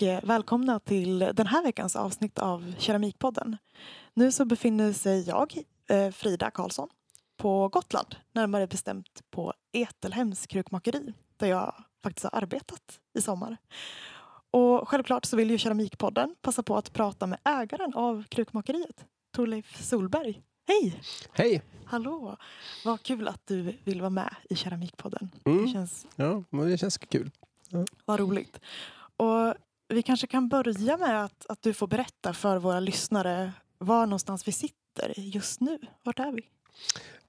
och eh, välkomna till den här veckans avsnitt av Keramikpodden. Nu så befinner sig jag, eh, Frida Karlsson, på Gotland, närmare bestämt på Etelhems krukmakeri där jag faktiskt har arbetat i sommar. Och självklart så vill ju Keramikpodden passa på att prata med ägaren av krukmakeriet, Torleif Solberg. Hej! Hej! Hallå! Vad kul att du vill vara med i Keramikpodden. Mm. Det känns Ja, det känns kul. vad roligt. Och vi kanske kan börja med att, att du får berätta för våra lyssnare var någonstans vi sitter just nu. Vart är vi?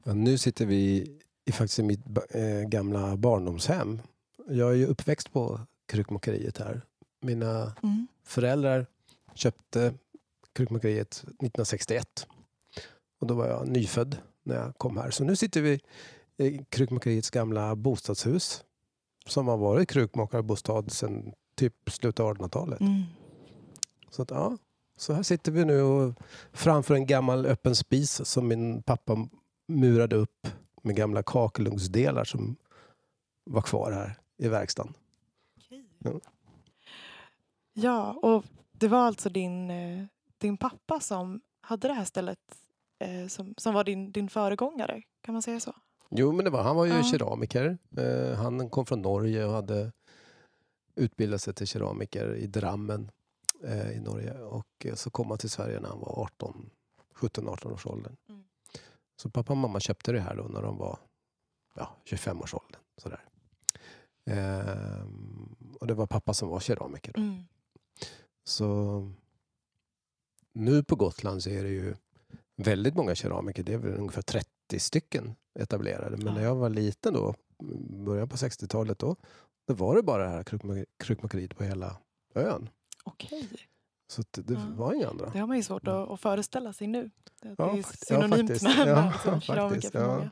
Ja, nu sitter vi i faktiskt i mitt eh, gamla barndomshem. Jag är ju uppväxt på krukmakeriet här. Mina Mm. föräldrar köpte krukmakeriet 1961. Och då var jag nyfödd när jag kom här. Så nu sitter vi i krukmakeriets gamla bostadshus. Som har varit krukmakarbostad sedan typ slutet av 1800-talet. Mm. Så, att, ja, så här sitter vi nu och framför en gammal öppen spis som min pappa murade upp med gamla kakelugnsdelar som var kvar här i verkstaden. Ja. Ja, och det var alltså din, eh, din pappa som hade det här stället eh, som, som var din, din föregångare, kan man säga så? Jo, men det var, han var ju Ja. keramiker. Eh, han kom från Norge och hade utbildat sig till keramiker i Drammen eh, i Norge. Och eh, så kom han till Sverige när han var 18, 17-18 års åldern. Mm. Så pappa och mamma köpte det här då när de var ja, 25 års åldern. Sådär. Ehm, och det var pappa som var keramiker. Då. Mm. Så nu på Gotland så är det ju väldigt många keramiker. Det är väl ungefär 30 stycken etablerade. Men Ja. när jag var liten då, början på 60-talet då, då var det bara det här krukma- krukmakeriet på hela ön. Okej, Så det Ja. var inga andra. det har man ju svårt att, att föreställa sig nu. Det, det Ja, är fakt- ja, synonymt faktiskt. med, Ja, med liksom, keramiker för ja. många.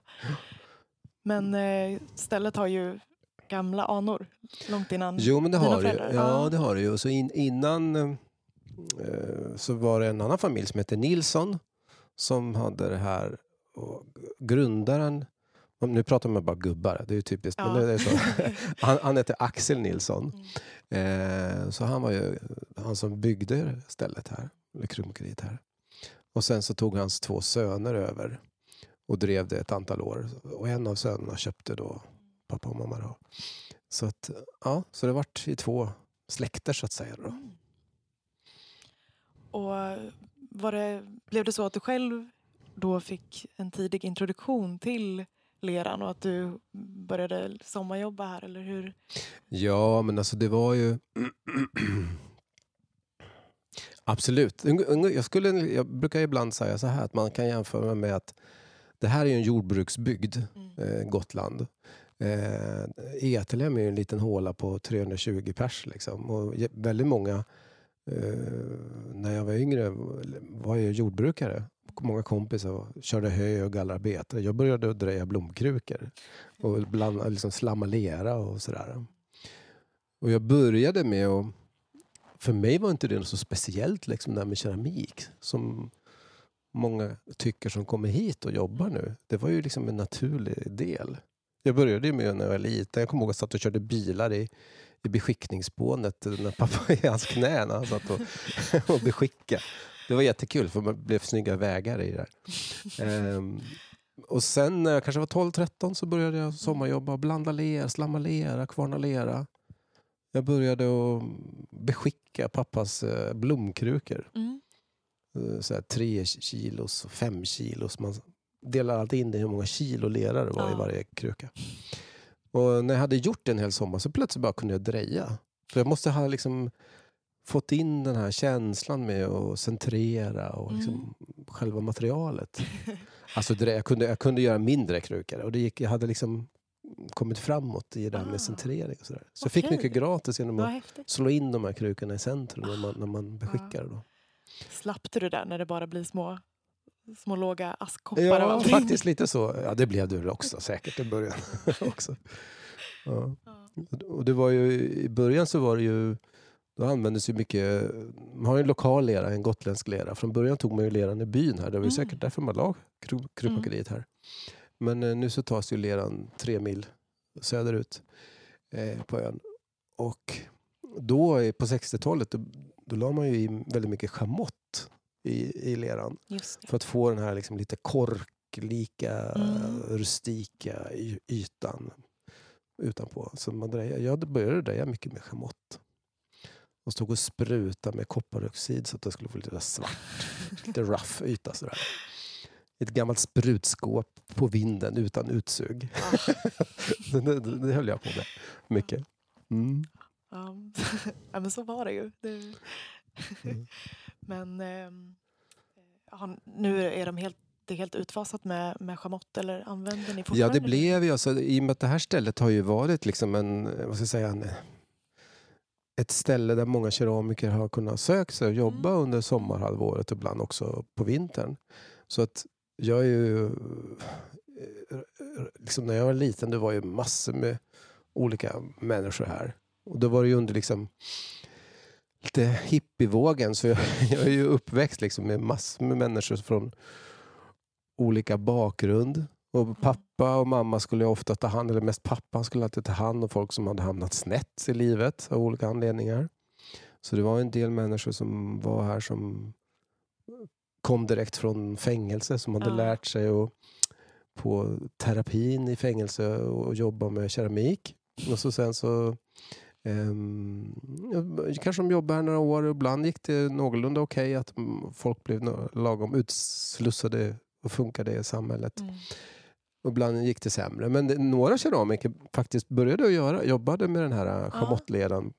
Men eh, stället har ju gamla anor långt innan. Jo, men det har det? Ja, Ja. det har det ju. Och Så in, innan eh, så var det en annan familj som hette Nilsson som hade det här. Och grundaren, nu pratar man bara gubbar, det är ju typiskt. Ja. Men det är så. Han, han hette Axel Nilsson. Mm. Eh, så han var ju han som byggde stället här, eller krukmakeriet här. Och sen så tog hans två söner över och drev det ett antal år. Och en av sönerna köpte då pappa och mamma. Då. Så, att, ja, så det vart i två släkter så att säga. Då. Mm. Och var det, blev det så att du själv då fick en tidig introduktion till leran och att du började sommarjobba här eller hur? Ja, men alltså det var ju... Absolut. Jag, skulle, jag brukar ibland säga så här att man kan jämföra med att det här är ju en jordbruksbygd, eh, Gotland. Eh, Etelhem är ju en liten håla på 320 pers. Liksom. Och väldigt många, eh, när jag var yngre, var jag jordbrukare. Många kompisar körde hö och gallrade. Jag började dreja blomkrukor och blanda, liksom slamma lera och sådär. Och jag började med att... För mig var inte det något så speciellt liksom, det här med keramik. Som många tycker som kommer hit och jobbar nu. Det var ju liksom en naturlig del. Jag började ju med när jag var liten. Jag kommer ihåg att jag satt och körde bilar i, i beskickningsspånet när pappa i hans knä när han satt och, och beskickade. Det var jättekul för man blev snygga vägar i det där. Ehm, och sen när jag kanske var 12-13 så började jag sommarjobba, blanda lera, slamma lera, kvarna lera. Jag började att beskicka pappas eh, blomkrukor. Mm. Eh, Så här, tre kilos och fem kilos. Man delar alltid in det i hur många kilo lera det var i Ja. varje kruka. Och när jag hade gjort det en hel sommar så plötsligt bara kunde jag dreja. För jag måste ha liksom fått in den här känslan med att centrera och liksom själva materialet. Alltså dre- jag, kunde, jag kunde göra mindre krukor och det gick, jag hade liksom kommit framåt i det här Ah. med centrering. Och så där. så jag fick mycket gratis genom att häftigt. slå in de här krukorna i centrum när man, när man beskickar. Då. Slapp du det där när det bara blir små, små låga askkoppar av Ja, allting? faktiskt lite så. Ja, det blev det väl också säkert i början. också. Ja. Och det var ju, I början så var det ju, då användes ju mycket, man har ju en lokal lera, en gotländsk lera. Från början tog man ju leran i byn här, det var ju Mm. säkert därför man la kru- krukmakeriet här. Men eh, nu så tas ju leran tre mil söderut eh, på ön. Och då på 60-talet då, då la man ju i väldigt mycket schamott i, i leran. För att få den här liksom lite korklika, Mm. rustika ytan utanpå. Så man drejar, jag började dreja mycket med schamott. Och stod och spruta med kopparoxid så att det skulle få lite svart, lite rough yta. Sådär. Ett gammalt sprutskåp på vinden utan utsug. Ah. det, det, det höll jag på med mycket. Mm. Ja. ja, men så var det ju. Det... Mm. men ja, nu är de helt, det är helt utfasat med, med schamott eller använder ni Ja, fortfarande det blev ju alltså, i och med att det här stället har ju varit liksom en, vad ska jag säga, en, ett ställe där många keramiker har kunnat söka sig och jobba Mm. under sommarhalvåret och ibland också på vintern. Så att jag är ju, eh, liksom när jag var liten, det var ju massor med olika människor här. Och då var det ju under liksom lite hippievågen, så jag, jag är ju uppväxt liksom med massor med människor från olika bakgrund. Och pappa och mamma skulle ofta ta hand, eller mest pappa skulle alltid ta hand om folk som hade hamnat snett i livet av olika anledningar. Så det var en del människor som var här som kom direkt från fängelse, som hade Ja. lärt sig att på terapin i fängelse och jobba med keramik. Och så sen så ehm, kanske de jobbade här några år och ibland gick det någorlunda okej att mm, folk blev lagom utslussade och funkade i samhället. Mm. Och ibland gick det sämre. Men det, några keramiker faktiskt började att göra, jobbade med den här ja. schamottledan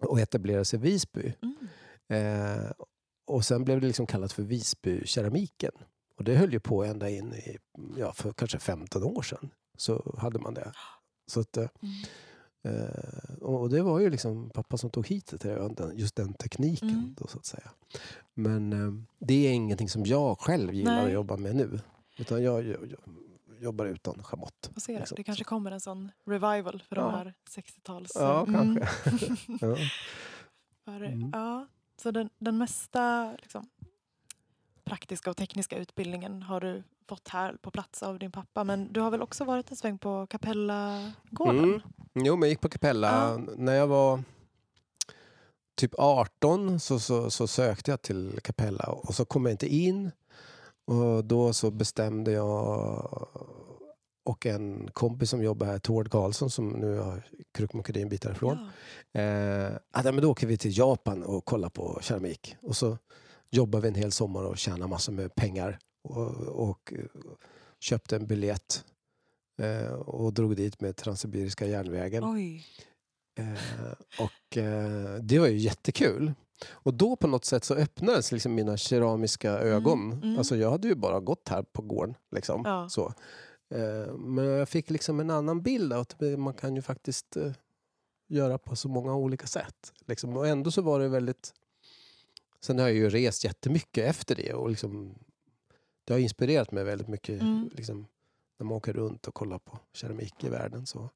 och etablerade sig i Visby. Mm. Eh, och sen blev det liksom kallat för Visbykeramiken. Och det höll ju på ända in i, ja, för kanske 15 år sedan. Så hade man det. Så att, eh, Mm. eh, och det var ju liksom pappa som tog hit det till ön, den- just den tekniken. Mm. Då, så att säga. Men eh, det är ingenting som jag själv gillar Nej. att jobba med nu. Utan jag, jag, jag jobbar utan schamott. Får se då. liksom. Det kanske kommer en sån revival för de Ja. här 60-tals... Ja, Mm. kanske. ja. För, Mm. ja, så den, den mesta liksom, praktiska och tekniska utbildningen har du fått här på plats av din pappa. Men du har väl också varit en sväng på Kapellagården? Mm. Jo, men jag gick på Capella. Ja. När jag var typ 18 så, så, så sökte jag till Capella och så kom jag inte in. Och då så bestämde jag och en kompis som jobbar här, Tord Karlsson, som nu har krukmakeri en bit därifrån. Ja. Eh, att, ja, men då åker vi till Japan och kollar på keramik. Och så jobbar vi en hel sommar och tjänar massor med pengar. Och, och köpte en biljett eh, och drog dit med Transsibiriska järnvägen. Eh, och eh, det var ju jättekul. Och då på något sätt så öppnades liksom mina keramiska ögon. mm. Alltså jag hade ju bara gått här på gården. Liksom, Ja. så. Eh, men jag fick liksom en annan bild av att man kan ju faktiskt eh, göra på så många olika sätt. Liksom. Och ändå så var det väldigt... Sen har jag ju rest jättemycket efter det och liksom, det har inspirerat mig väldigt mycket Mm. liksom, när man åker runt och kollar på keramik i världen. Så.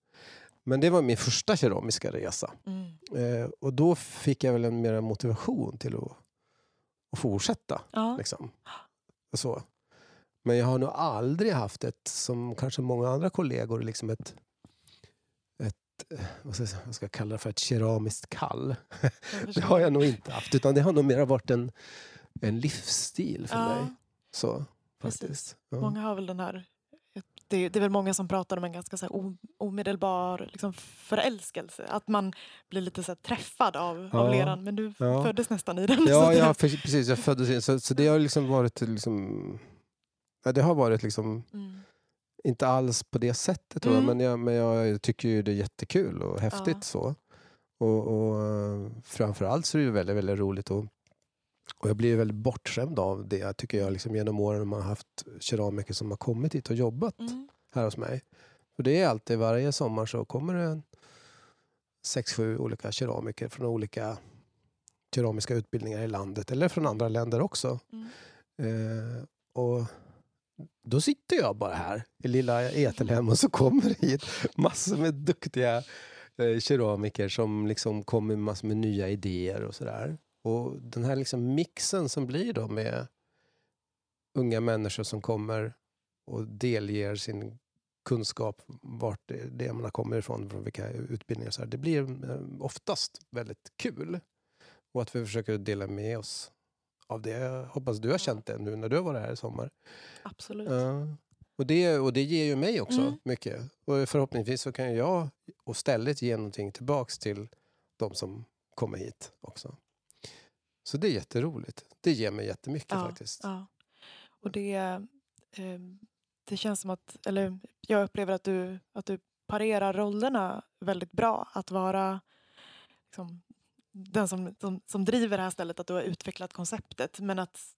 Men det var min första keramiska resa. Mm. Eh, och då fick jag väl en mer motivation till att, att fortsätta. Ja. Liksom. Så. Men jag har nog aldrig haft ett, som kanske många andra kollegor, liksom ett, ett eh, vad ska, jag, ska kalla det för, ett keramiskt kall. Det har jag nog inte haft, utan det har nog mer varit en, en livsstil för Ja, mig. Så, Precis. faktiskt. Ja. Många har väl den här... Det är, det är väl många som pratar om en ganska så här omedelbar liksom förälskelse. Att man blir lite så träffad av, Ja. av leran. Men du Ja. föddes nästan i den. Ja, ja för, precis. Jag föddes in. Så, så det har liksom varit liksom... Ja, det har varit liksom... Mm. Inte alls på det sättet tror jag, Mm. men, jag, men jag tycker ju det är jättekul och häftigt så. Och, och eh, framförallt så är det väldigt, väldigt roligt och, och jag blir väldigt bortskämd av det tycker jag liksom genom åren när man har haft keramiker som har kommit hit och jobbat Mm. här hos mig. För det är alltid varje sommar så kommer det en sex, sju olika keramiker från olika keramiska utbildningar i landet eller från andra länder också. Mm. Eh, och då sitter jag bara här i lilla Etelhem och så kommer det hit massor med duktiga eh, keramiker som liksom kommer med massor med nya idéer och sådär. Och den här liksom mixen som blir då med unga människor som kommer och delger sin kunskap, vart det, det man har kommit ifrån, från vilka utbildningar. Så här. Det blir eh, oftast väldigt kul. Och att vi försöker dela med oss av det. Jag hoppas du har känt det nu när du har varit här i sommar. Absolut. Ja. Och, det, och det ger ju mig också Mm. mycket. Och förhoppningsvis så kan jag och stället ge någonting tillbaks till de som kommer hit också. Så det är jätteroligt. Det ger mig jättemycket Ja, faktiskt. Ja. Och det, eh, det känns som att, eller jag upplever att du, att du parerar rollerna väldigt bra. Att vara liksom, den som, som, som driver det här stället, att du har utvecklat konceptet. Men att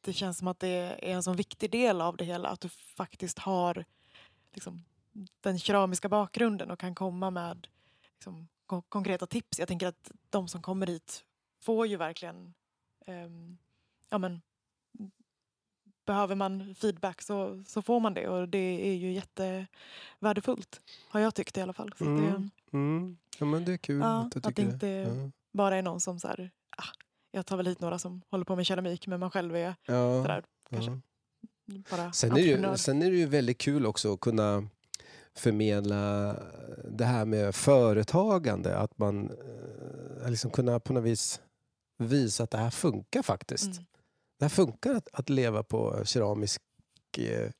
det känns som att det är en så viktig del av det hela. Att du faktiskt har liksom, den keramiska bakgrunden och kan komma med liksom, kon- konkreta tips. Jag tänker att de som kommer hit får ju verkligen ehm, ja, men, behöver man feedback så, så får man det och det är ju jättevärdefullt har jag tyckt i alla fall. Så att det Mm. Mm. Ja, men det är kul Ja, att du att tycker inte- det. Ja. bara är någon som så här, ah, jag tar väl hit några som håller på med keramik men man själv är Ja, sådär, kanske bara Sen, är ju, sen är det ju väldigt kul också att kunna förmedla det här med företagande. Att man eh, liksom kunna på något vis visa att det här funkar faktiskt. Mm. Det här funkar att, att leva på keramisk, eh,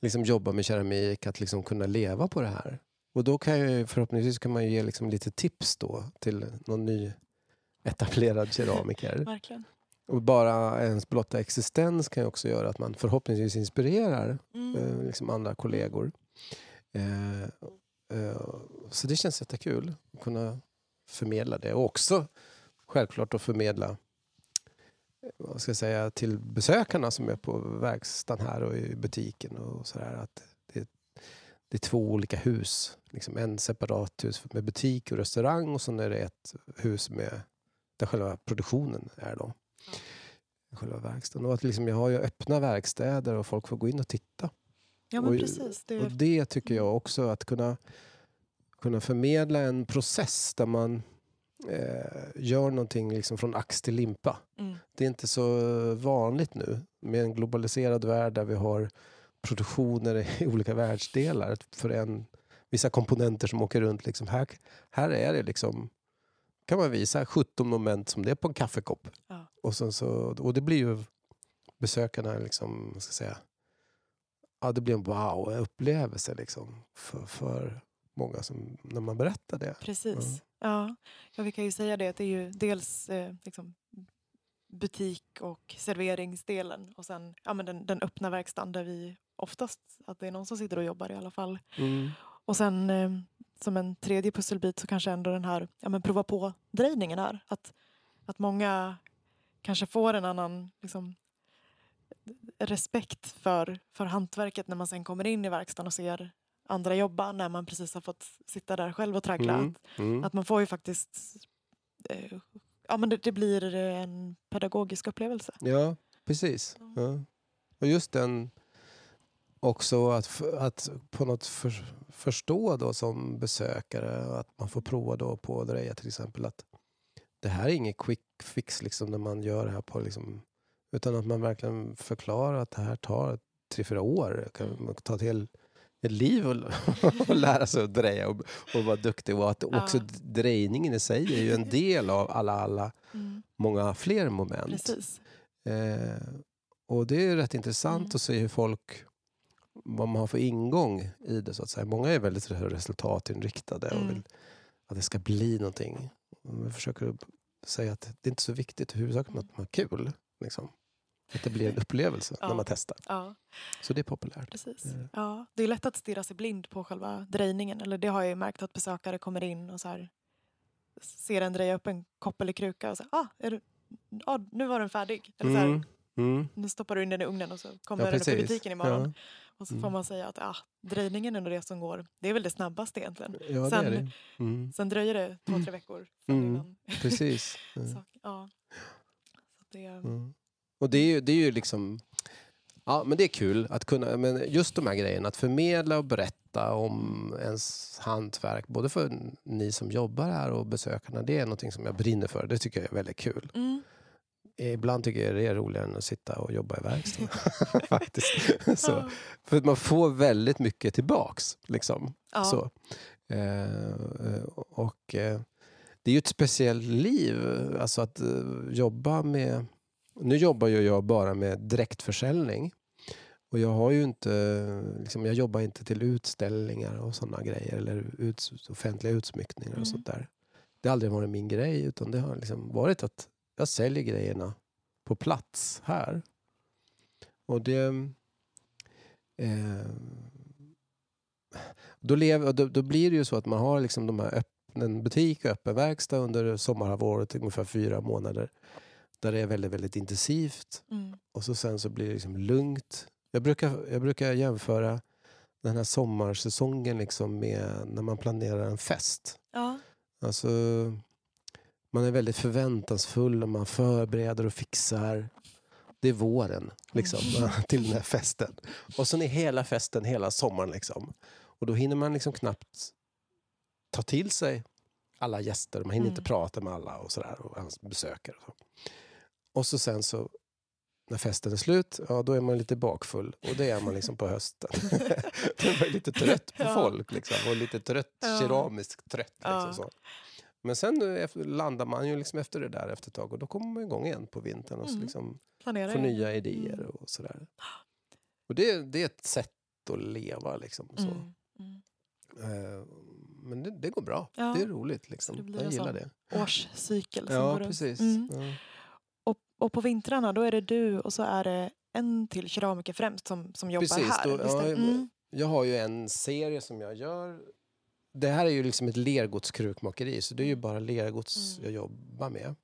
liksom jobba med keramik, att liksom kunna leva på det här. Och då kan ju förhoppningsvis kan man ge liksom lite tips då till någon ny etablerad keramiker. Verkligen. Och bara ens blotta existens kan ju också göra att man förhoppningsvis inspirerar Mm. eh, liksom andra kollegor. Eh, eh, så det känns jättekul att kunna förmedla det. Och också självklart att förmedla eh, vad ska jag säga, till besökarna som är på verkstaden här och i butiken. och så där, att det, det är två olika hus. Liksom en separat hus med butik och restaurang och så är det ett hus med där själva produktionen är. Då. Själva verkstaden. Och att liksom jag har ju öppna verkstäder och folk får gå in och titta. Ja men Och- precis. Det, Och det tycker jag också, att kunna, kunna förmedla en process där man eh, gör någonting liksom från ax till limpa. mm. Det är inte så vanligt nu med en globaliserad värld där vi har produktioner i olika världsdelar för en, vissa komponenter som åker runt. Liksom. Här, här är det liksom kan man visa 17 moment som det är på en kaffekopp. Ja. Och, så, och det blir ju besökarna liksom, ska säga, ja, det blir en wow-upplevelse liksom, för, för många som, när man berättar det. Precis. Ja. Ja, vi kan ju säga det att det är ju dels eh, liksom, butik och serveringsdelen och sen ja, men den, den öppna verkstaden där vi oftast att det är någon som sitter och jobbar i alla fall. Mm. Och sen eh, som en tredje pusselbit så kanske ändå den här ja, men prova på-drejningen är. Att, att många kanske får en annan liksom, respekt för, för hantverket när man sen kommer in i verkstaden och ser andra jobba när man precis har fått sitta där själv och traggla. Mm. Att, Mm. att man får ju faktiskt eh, ja, men det, det blir en pedagogisk upplevelse. Ja, precis. Ja. Och just den också att, att på något för, förstå då som besökare att man får prova då på dreja till exempel att det här är inget quick fix liksom när man gör det här på liksom utan att man verkligen förklarar att det här tar tre, fyra år. Det kan ta helt ett liv att och lära sig att dreja och, och vara duktig och att också Ja. drejningen i sig är ju en del av alla, alla många fler moment. Eh, och det är rätt intressant Mm. att se hur folk, vad man har för ingång i det så att säga. Många är väldigt resultatinriktade och Mm. vill att det ska bli någonting. Och Vi försöker säga att det är inte så viktigt, huvudsaken är att man har kul. Liksom. Att det blir en upplevelse Ja. när man testar. Ja, Så det är populärt. precis. Det det. Ja, det är lätt att stirra sig blind på själva drejningen. Eller det har jag ju märkt att besökare kommer in och så här, ser en dreja upp en kopp eller kruka och så ah, är du, ah, nu var den färdig. Eller så här, Mm. Mm. nu stoppar du in den i ugnen och så kommer Ja, den upp i butiken imorgon. Ja. Och så Mm. får man säga att ah, drejningen är nog det som går. Det är väl det snabbaste egentligen. Ja, det Sen- är det. Mm. Sen dröjer det två, tre veckor Mm. innan. Precis. Mm. Så, ja. så det, Mm. Och det är, ju, det är ju liksom... Ja, men det är kul att kunna... Men just de här grejerna, att förmedla och berätta om ens hantverk, både för ni som jobbar här och besökarna, det är någonting som jag brinner för. Det tycker jag är väldigt kul. mm, ibland tycker jag det är roligare än att sitta och jobba i verkstad. Faktiskt. Så, för att man får väldigt mycket tillbaks. Liksom. Ja. Så. Eh, och eh, det är ju ett speciellt liv. Alltså att eh, jobba med... Nu jobbar ju jag bara med direktförsäljning. Och jag har ju inte... Liksom, jag jobbar inte till utställningar och sådana grejer. Eller ut, offentliga utsmyckningar Mm. och sånt där. Det har aldrig varit min grej. Utan det har liksom varit att jag säljer grejerna på plats här. Och det... Eh, då, lever, då, då blir det ju så att man har liksom de här öppnen butik och öppen verkstad under sommarhalvåret, ungefär fyra månader. Där det är väldigt, väldigt intensivt. Mm. Och så sen så blir det liksom lugnt. Jag brukar, jag brukar jämföra den här sommarsäsongen liksom med när man planerar en fest. Ja. Alltså, man är väldigt förväntansfull och man förbereder och fixar. Det är våren liksom, till den här festen. Och sen är hela festen hela sommaren. Liksom. Och då hinner man liksom knappt ta till sig alla gäster. Man hinner Mm. inte prata med alla och sådär. Och hans besökare. Och så. Och så sen så när festen är slut, ja då är man lite bakfull. Och det är man liksom på hösten. då är man lite trött på Ja. folk. Liksom, och lite trött, Ja. keramiskt trött. Liksom, Ja. så. Men sen eh, landar man ju liksom efter det där efter ett tag och då kommer man igång igen på vintern och så Mm. liksom Planera. får nya idéer Mm. och sådär. Och det, det är ett sätt att leva liksom. Så. Mm. Mm. Eh, Men det, det går bra. Ja. Det är roligt liksom. Jag gillar det. Årscykel som Ja, går runt. precis. Mm. Ja. Och, på vintrarna då är det du och så är det en till keramiker främst som, som jobbar Precis, här. då- ja, mm. Jag har ju en serie som jag gör. Det här är ju liksom ett lergodskrukmakeri så det är ju bara lergods Mm. jag jobbar med.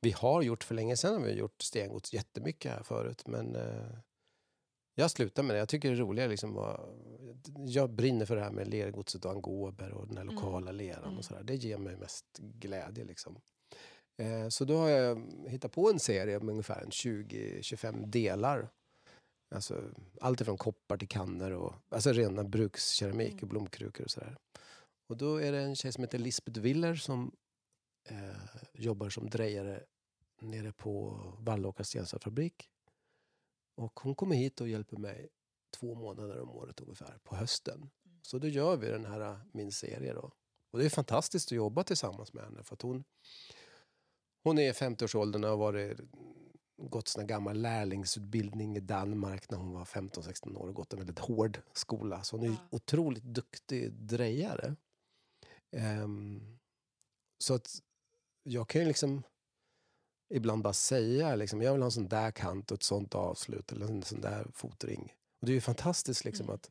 Vi har gjort för länge sedan har vi gjort stengods jättemycket här förut men eh, jag slutar med det. Jag tycker det är roligare liksom att, Jag brinner för det här med lergodset och angober och den här Mm. lokala leran Mm. och sådär. Det ger mig mest glädje liksom. Eh, så då har jag hittat på en serie med ungefär en 20-25 delar. Alltså, allt ifrån koppar till kannor och alltså rena brukskeramik Mm. och blomkrukor och sådär. Och då är det en tjej som heter Lisbeth Willer som eh, jobbar som drejare nere på Vallåkra stensatsfabrik. Och hon kommer hit och hjälper mig två månader om året ungefär på hösten. Så då gör vi den här min serie då. Och det är fantastiskt att jobba tillsammans med henne för att hon hon är i 50-årsåldern och har varit, gått här gammal lärlingsutbildning i Danmark när hon var 15-16 år och gått en väldigt hård skola. Så hon är Ja. otroligt duktig drejare. Ehm, så att jag kan ju liksom ibland bara säga liksom, jag vill ha en sån där kant och ett sånt avslut eller en sån där fotring. Och det är ju fantastiskt liksom Mm. att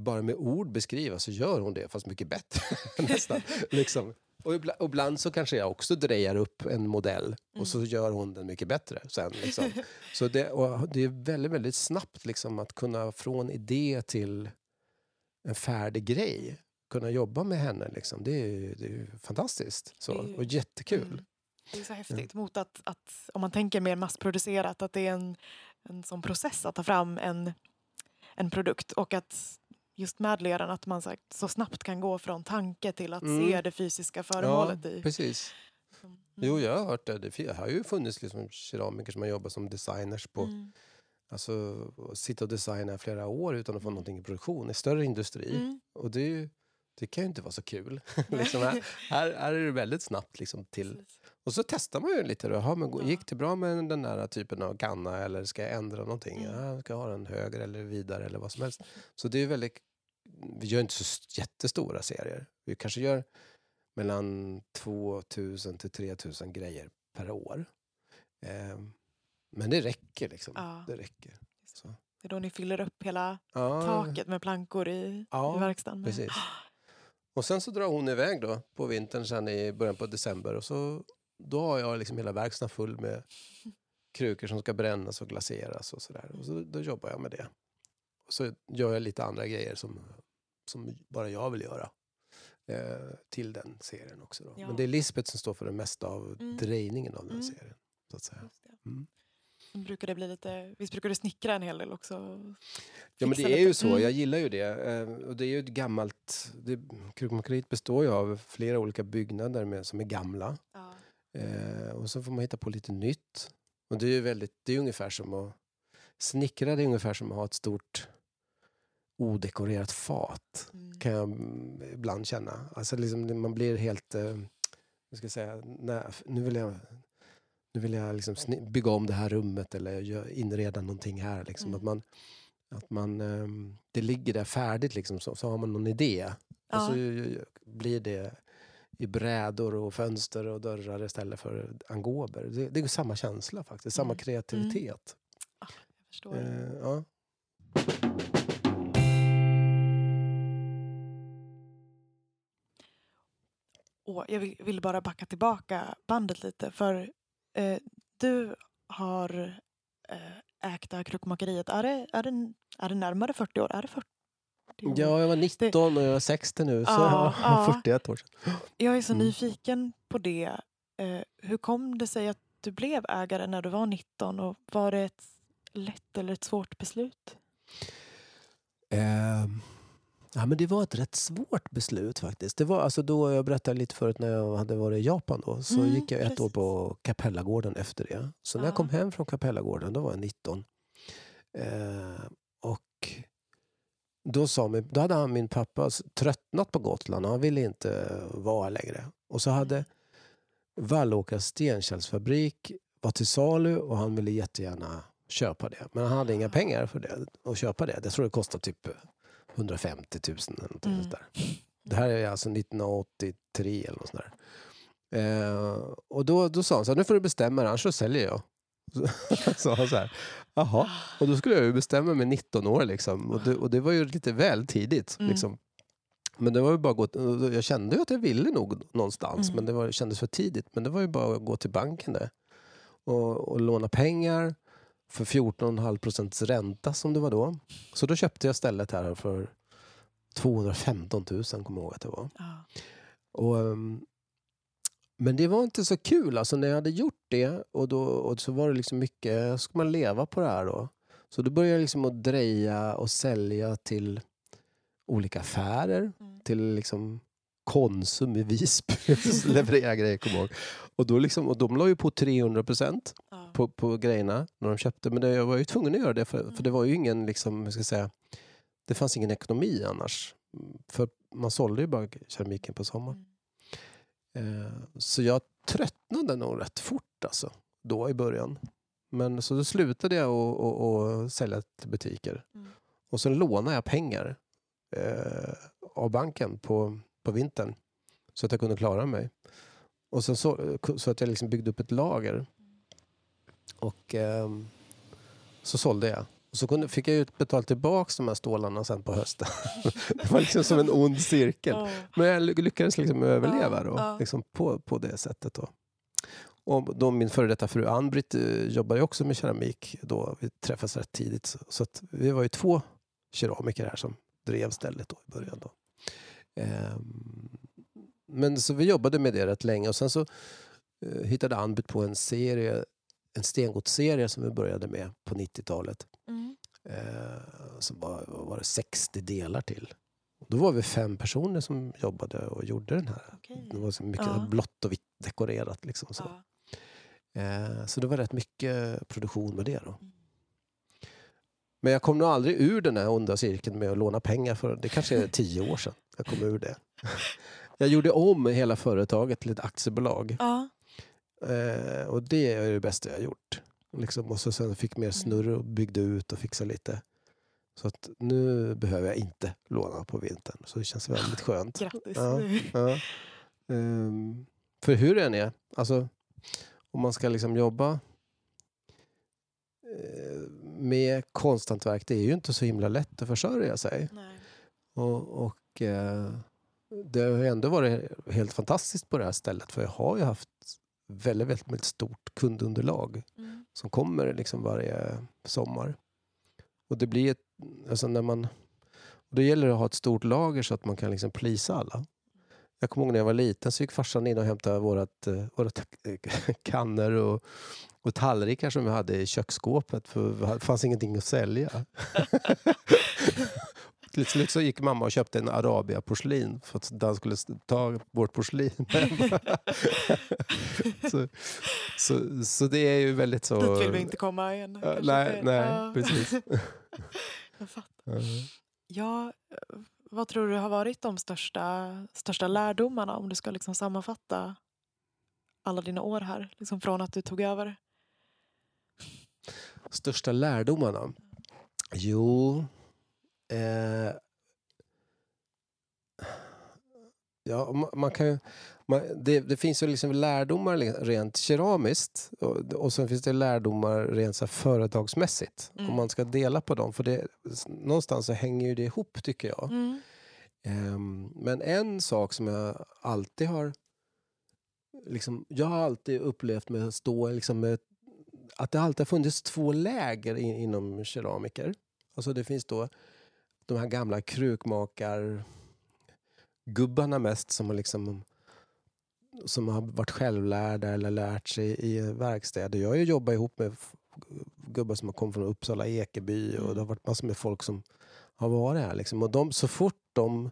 bara med ord beskriva så gör hon det fast mycket bättre. nästan. Liksom. Och ibla- och ibland så kanske jag också drejar upp en modell Mm. och så gör hon den mycket bättre sen. Liksom. Så det, och det är väldigt, väldigt snabbt liksom, att kunna från idé till en färdig grej kunna jobba med henne. Liksom. Det, är, det är fantastiskt så, och jättekul. Mm. Det är så häftigt mot att, att om man tänker mer massproducerat att det är en, en sån process att ta fram en, en produkt och att just med leran att man sagt, så snabbt kan gå från tanke till att Mm. se det fysiska föremålet i. Precis. Mm. Jo, jag har hört det. Det har ju funnits liksom keramiker som har jobbat som designers på Mm. Alltså, sitta och designa i flera år utan att få någonting i produktion i större industri. Mm. Och det, ju, det kan ju inte vara så kul. liksom här, här, här är det väldigt snabbt liksom till... Precis. Och så testar man ju lite. Då. Jaha, men Ja. gick det bra med den där typen av kanna eller ska jag ändra någonting? Mm. Ja, ska jag ha den högre eller vidare eller vad som helst. Så det är väldigt... Vi gör inte så st- jättestora serier. Vi kanske gör mellan 2000 till 3000 grejer per år. Ehm, men det räcker liksom. Ja. Det räcker. Så. Det är då ni fyller upp hela Ja, taket med plankor i, Ja, i verkstaden. precis. Och sen så drar hon iväg då på vintern sen i början på december och så då har jag liksom hela verkstaden full med krukor som ska brännas och glaseras och sådär. Och så, då jobbar jag med det. Så gör jag lite andra grejer som, som bara jag vill göra. Eh, till den serien också. Då. Ja. Men det är Lisbeth som står för det mesta av Mm. drejningen av den Mm. serien. Så att säga. Mm. Brukar det bli lite, visst brukar du snickra en hel del också? Ja men det är ju lite. så, Mm. jag gillar ju det. Eh, och det är ju ett gammalt, krukmakeriet består ju av flera olika byggnader med, som är gamla. Ja. Eh, och så får man hitta på lite nytt. Och det är ju väldigt, det är ungefär som att snickra, det är ungefär som att ha ett stort odekorerat fat. Mm. Kan jag mm, ibland känna. Alltså liksom, man blir helt, eh, jag ska säga, nej, nu vill jag nu vill jag liksom bygga om det här rummet eller inreda någonting här. Liksom. Mm. Att man, att man, ehm, det ligger där färdigt, liksom, så, så har man någon idé. Och Ja. så ju- blir det i brädor och fönster och dörrar istället för angober. Det, det är samma känsla faktiskt, samma Mm. kreativitet. Jag förstår. Eh, ja. Och jag vill, vill bara backa tillbaka bandet lite. För eh, du har eh, ägt krukmakeriet. Är det, är, det, är det närmare 40 år? Är det 40 år? ja, jag var 19 och jag är 60 nu, så Ja, jag har ja. 41 år sedan. Jag är så Mm. nyfiken på det. Eh, hur kom det sig att du blev ägare när du var 19? Och var det ett lätt eller ett svårt beslut? Ehm, ja, men det var ett rätt svårt beslut faktiskt. Det var alltså då jag berättade lite förut när jag hade varit i Japan då. Så Mm, gick jag ett år precis. på Kapellagården efter det. Så när jag Ja. kom hem från Kapellagården då var jag 19. Eh, och då, sa min, då hade han, min pappa tröttnat på Gotland och han ville inte vara längre. Och så hade Vallåkra stenkällsfabrik var till salu och han ville jättegärna köpa det. Men han hade inga pengar för det, att köpa det. Jag tror det kostade typ 150 000 eller Mm. sånt där. Det här är alltså 1983 eller något sånt där. Eh, och då, då sa han så här, nu får du bestämma dig, annars så säljer jag. Så sa han så här, jaha. Och då skulle jag ju bestämma mig 19 år liksom. Och det, och det var ju lite väl tidigt. Mm. Liksom. Men det var ju bara att gå, och jag kände ju att jag ville nog någonstans, Mm. men det var, kändes för tidigt. Men det var ju bara att gå till banken där och, och låna pengar för 14,5 procents ränta som det var då. Så då köpte jag stället här för 215 000 kommer jag ihåg att det var. Ja. Och, ehm, men det var inte så kul alltså när jag hade gjort det och, då, och så var det liksom mycket, ska man leva på det här då? Så då började jag liksom att dreja och sälja till olika affärer, Mm. till liksom Konsum i Visby, leverera grejer kommer jag ihåg. Och, då liksom, och de la ju på 300 procent Ja. På, på grejerna när de köpte. Men det, jag var ju tvungen att göra det för, för det var ju ingen, liksom, hur ska jag säga, det fanns ingen ekonomi annars. För man sålde ju bara keramiken på sommaren. Mm. Eh, så jag tröttnade nog rätt fort alltså, då i början. Men så då slutade jag att sälja till butiker. Mm. Och sen lånade jag pengar eh, av banken på, på vintern. Så att jag kunde klara mig. Och sen så, så att jag liksom byggde upp ett lager. Och ehm, så sålde jag. Och så kunde, fick jag ju betala tillbaka de här stålarna sen på hösten. det var liksom som en ond cirkel. Ja. Men jag ly- lyckades liksom överleva då, ja. liksom på, på det sättet. Då. Och då min före detta fru Ann-Britt eh, jobbar ju också med keramik. Då. Vi träffades rätt tidigt. Så, så att vi var ju två keramiker här som drev stället då i början. Då. Ehm, men så vi jobbade med det rätt länge och sen så eh, hittade Ann-Britt på en serie, en stengodsserie som vi började med på 90-talet. Mm. Eh, som var, var det 60 delar till. Då var vi fem personer som jobbade och gjorde den här. Okej. Det var så mycket Ja. blått och vitt dekorerat. Liksom, så. Ja. Eh, så det var rätt mycket produktion med det. Då. Mm. Men jag kom nog aldrig ur den här onda cirkeln med att låna pengar. för Det kanske är tio år sedan jag kom ur det. Jag gjorde om hela företaget till ett aktiebolag. Ja. Eh, och det är det bästa jag har gjort. Liksom, och så sen fick mer snurr och byggde ut och fixade lite. Så att nu behöver jag inte låna på vintern. Så det känns väldigt skönt. Grattis. Ja. Ja. Ehm, för hur det än är, alltså om man ska liksom jobba eh, med konsthantverk, det är ju inte så himla lätt att försörja sig. Nej. Och, och eh, det har ju ändå varit helt fantastiskt på det här stället för jag har ju haft väldigt, väldigt, väldigt stort kundunderlag Mm. som kommer liksom varje sommar. Och det blir ett, alltså när man, och det gäller att ha ett stort lager så att man kan liksom plisa alla. Jag kommer ihåg när jag var liten så gick farsan in och hämtade vårat, eh, våra ta- kannor och, och tallrikar som vi hade i köksskåpet för det fanns ingenting att sälja. till slut så gick mamma och köpte en Arabia-porslin för att han skulle ta vårt porslin så, så, så det är ju väldigt så... Dit vill vi inte komma igen. Kanske. nej, nej, Ja. precis. Jag fattar. Ja. Ja, vad tror du har varit de största, största lärdomarna om du ska liksom sammanfatta alla dina år här, liksom från att du tog över? Största lärdomarna? Jo... Eh, ja, man, man kan. Man, det, det finns ju liksom lärdomar rent keramiskt och, och sen finns det lärdomar rent så företagsmässigt. Mm. Om man ska dela på dem. För det, någonstans så hänger ju det ihop tycker jag. Mm. Ehm, men en sak som jag alltid har... Liksom, jag har alltid upplevt med att stå liksom med, att det alltid har funnits två läger in, inom keramiker. Alltså det finns då de här gamla krukmakar gubbarna mest som har liksom som har varit självlärda eller lärt sig i verkstäder. Jag har ju jobbat ihop med gubbar som har kommit från Uppsala, Ekeby och det har varit massor med folk som har varit här. Liksom. Och de, så fort de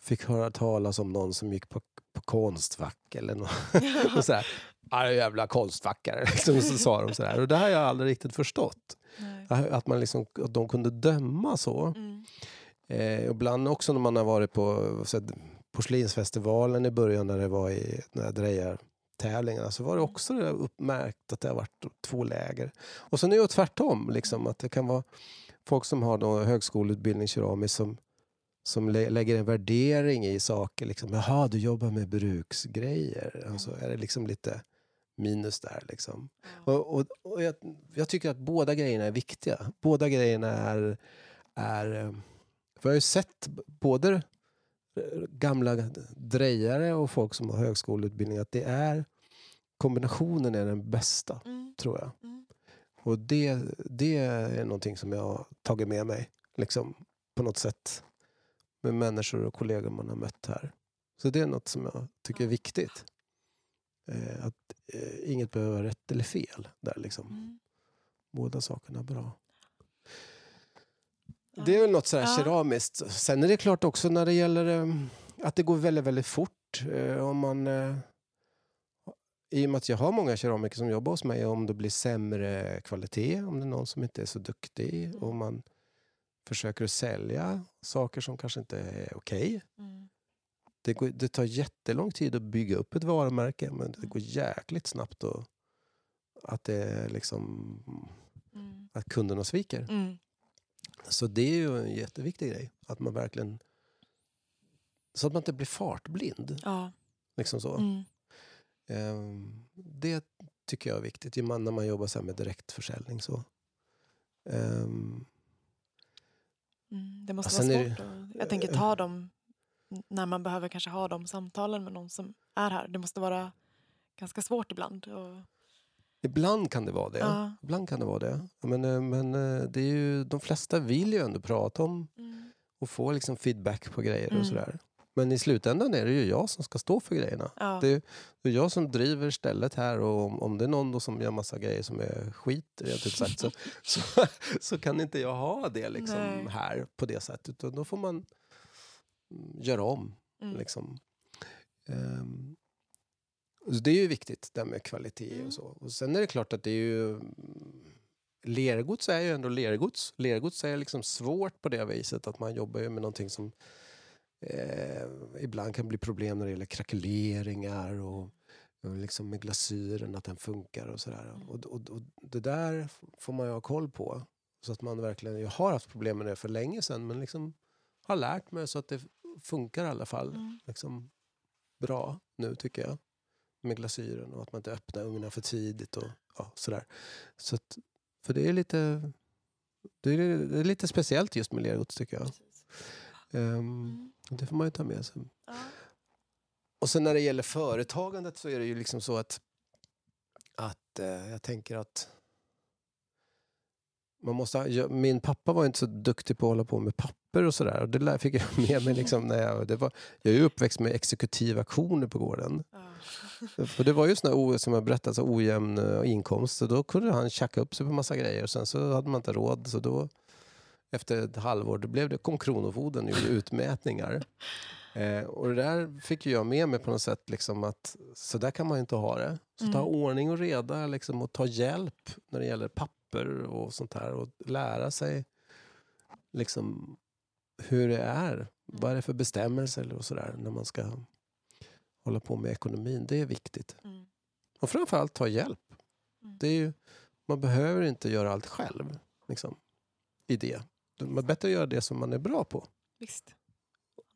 fick höra talas om någon som gick på konstfack eller något, och sådär, "Ah, jävla konstfackare, liksom, så sa de sådär. Och det har jag aldrig riktigt förstått. Nej. Att, man liksom, att de kunde döma så. Mm. Eh, ibland också när man har varit på så att, porslinsfestivalen i början när det var i när jag drejar tävlingarna så var det också det uppmärkt att det har varit två läger. Och sen är det tvärtom, liksom, att det kan vara folk som har någon högskoleutbildning keramiskt som, som lä- lägger en värdering i saker. Liksom, Jaha, du jobbar med bruksgrejer. Alltså, är det liksom lite minus där. Liksom. Och, och, och jag, jag tycker att båda grejerna är viktiga. Båda grejerna är... är eh, för jag har ju sett både gamla drejare och folk som har högskoleutbildning att det är kombinationen är den bästa, Mm. tror jag. Mm. Och det, det är någonting som jag har tagit med mig liksom, på något sätt med människor och kollegor man har mött här. Så det är något som jag tycker är viktigt. Eh, att eh, inget behöver vara rätt eller fel där liksom. Mm. Båda sakerna är bra. Ja. Det är väl något sådär Ja. keramiskt. Sen är det klart också när det gäller eh, att det går väldigt, väldigt fort. Eh, om man, eh, I och med att jag har många keramiker som jobbar hos mig, om det blir sämre kvalitet, om det är någon som inte är så duktig, och man försöker att sälja saker som kanske inte är okej. Mm. Det, går, det tar jättelång tid att bygga upp ett varumärke, men det går jäkligt snabbt att, att, det liksom, Mm. att kunderna sviker. Mm. Så det är ju en jätteviktig grej. Att man verkligen... Så att man inte blir fartblind. Ja. Liksom så. Mm. Ehm, det tycker jag är viktigt man- när man jobbar så med direktförsäljning. Så. Ehm, Mm. Det måste sen vara det- svårt. att, jag tänker ta dem när man behöver kanske ha de samtalen med någon som är här. Det måste vara ganska svårt ibland. Och, ibland kan det vara det. Ja. Ibland kan det vara det. Men, eh, men eh, det är ju, de flesta vill ju ändå prata om mm. och få liksom feedback på grejer Mm. och sådär. Men i slutändan är det ju jag som ska stå för grejerna. ja. Det, det är jag som driver stället här och om, om det är någon som gör massa grejer som är skit, rent ut sagt, så, så, så kan inte jag ha det liksom Nej. här på det sättet. Utan då får man göra om. Mm. Liksom. Så det är ju viktigt, det med kvalitet Mm. och så. Och sen är det klart att det är ju... Lergods är ju ändå lergods. Lergods är liksom svårt på det viset att man jobbar ju med någonting som eh, ibland kan bli problem när det gäller krackeleringar och, och liksom med glasyren, att den funkar och sådär. Mm. Och, och, och det där får man ju ha koll på. Så att man verkligen, jag har haft problem med det för länge sedan men liksom har lärt mig så att det funkar i alla fall Mm. liksom bra nu tycker jag. Med glasyren och att man inte öppnar ugnarna för tidigt och ja, sådär. Så att, för det är lite det är, det är lite speciellt just med lergods tycker jag. Ehm, Mm. Det får man ju ta med sig. Ja. Och sen när det gäller företagandet så är det ju liksom så att, att eh, jag tänker att man måste jag, min pappa var inte så duktig på att hålla på med papper och sådär. Och det lär- fick jag med mig. Liksom när jag, det var, jag är uppväxt med exekutiva auktioner på gården. Ja. För det var ju såna o, som jag berättat, så ojämn eh, inkomst. Så då kunde han tjacka upp sig på massa grejer. Och sen så hade man inte råd. Så då efter ett halvår, då blev det, kom Kronofogden och gjorde utmätningar. Eh, och det där fick jag med mig på något sätt, liksom att så där kan man ju inte ha det. Så ta Mm. ordning och reda liksom, och ta hjälp när det gäller papper och sånt här och lära sig liksom hur det är. Vad är det för bestämmelser och sådär när man ska hålla på med ekonomin. Det är viktigt. Mm. Och framförallt ta hjälp. Mm. Det är ju, man behöver inte göra allt själv liksom, i det. Man är bättre att göra det som man är bra på. Visst.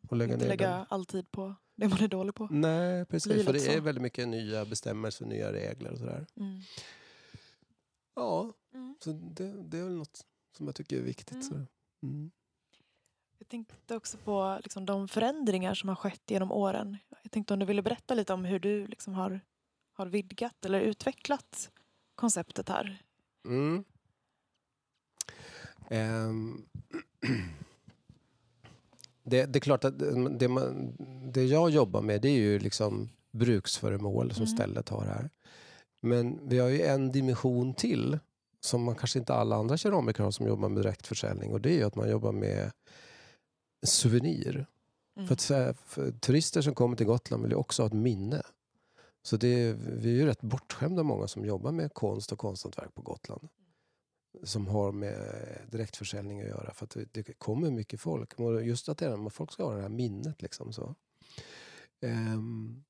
Och lägga Inte lägga den. all tid på det man är dålig på. Nej, precis. blir För det är så. väldigt mycket nya bestämmelser, nya regler och sådär. Mm. Ja, Mm. så det, det är väl något som jag tycker är viktigt. Mm. Mm. Jag tänkte också på liksom, de förändringar som har skett genom åren. Jag tänkte om du ville berätta lite om hur du liksom, har, har vidgat eller utvecklat konceptet här. Mm. Ehm, det, det är klart att det, man, det jag jobbar med det är ju liksom bruksföremål som Mm. stället har här. Men vi har ju en dimension till som man kanske inte alla andra keramiker har som jobbar med direktförsäljning och det är att man jobbar med souvenir. Mm. För, att, säga- för turister som kommer till Gotland vill ju också ha ett minne. Så det vi är ju rätt bortskämda många som jobbar med konst och konsthantverk på Gotland. Som har med direktförsäljning att göra. För att det, det kommer mycket folk. Just att det är, folk ska ha det här minnet. Liksom, så. Ehm,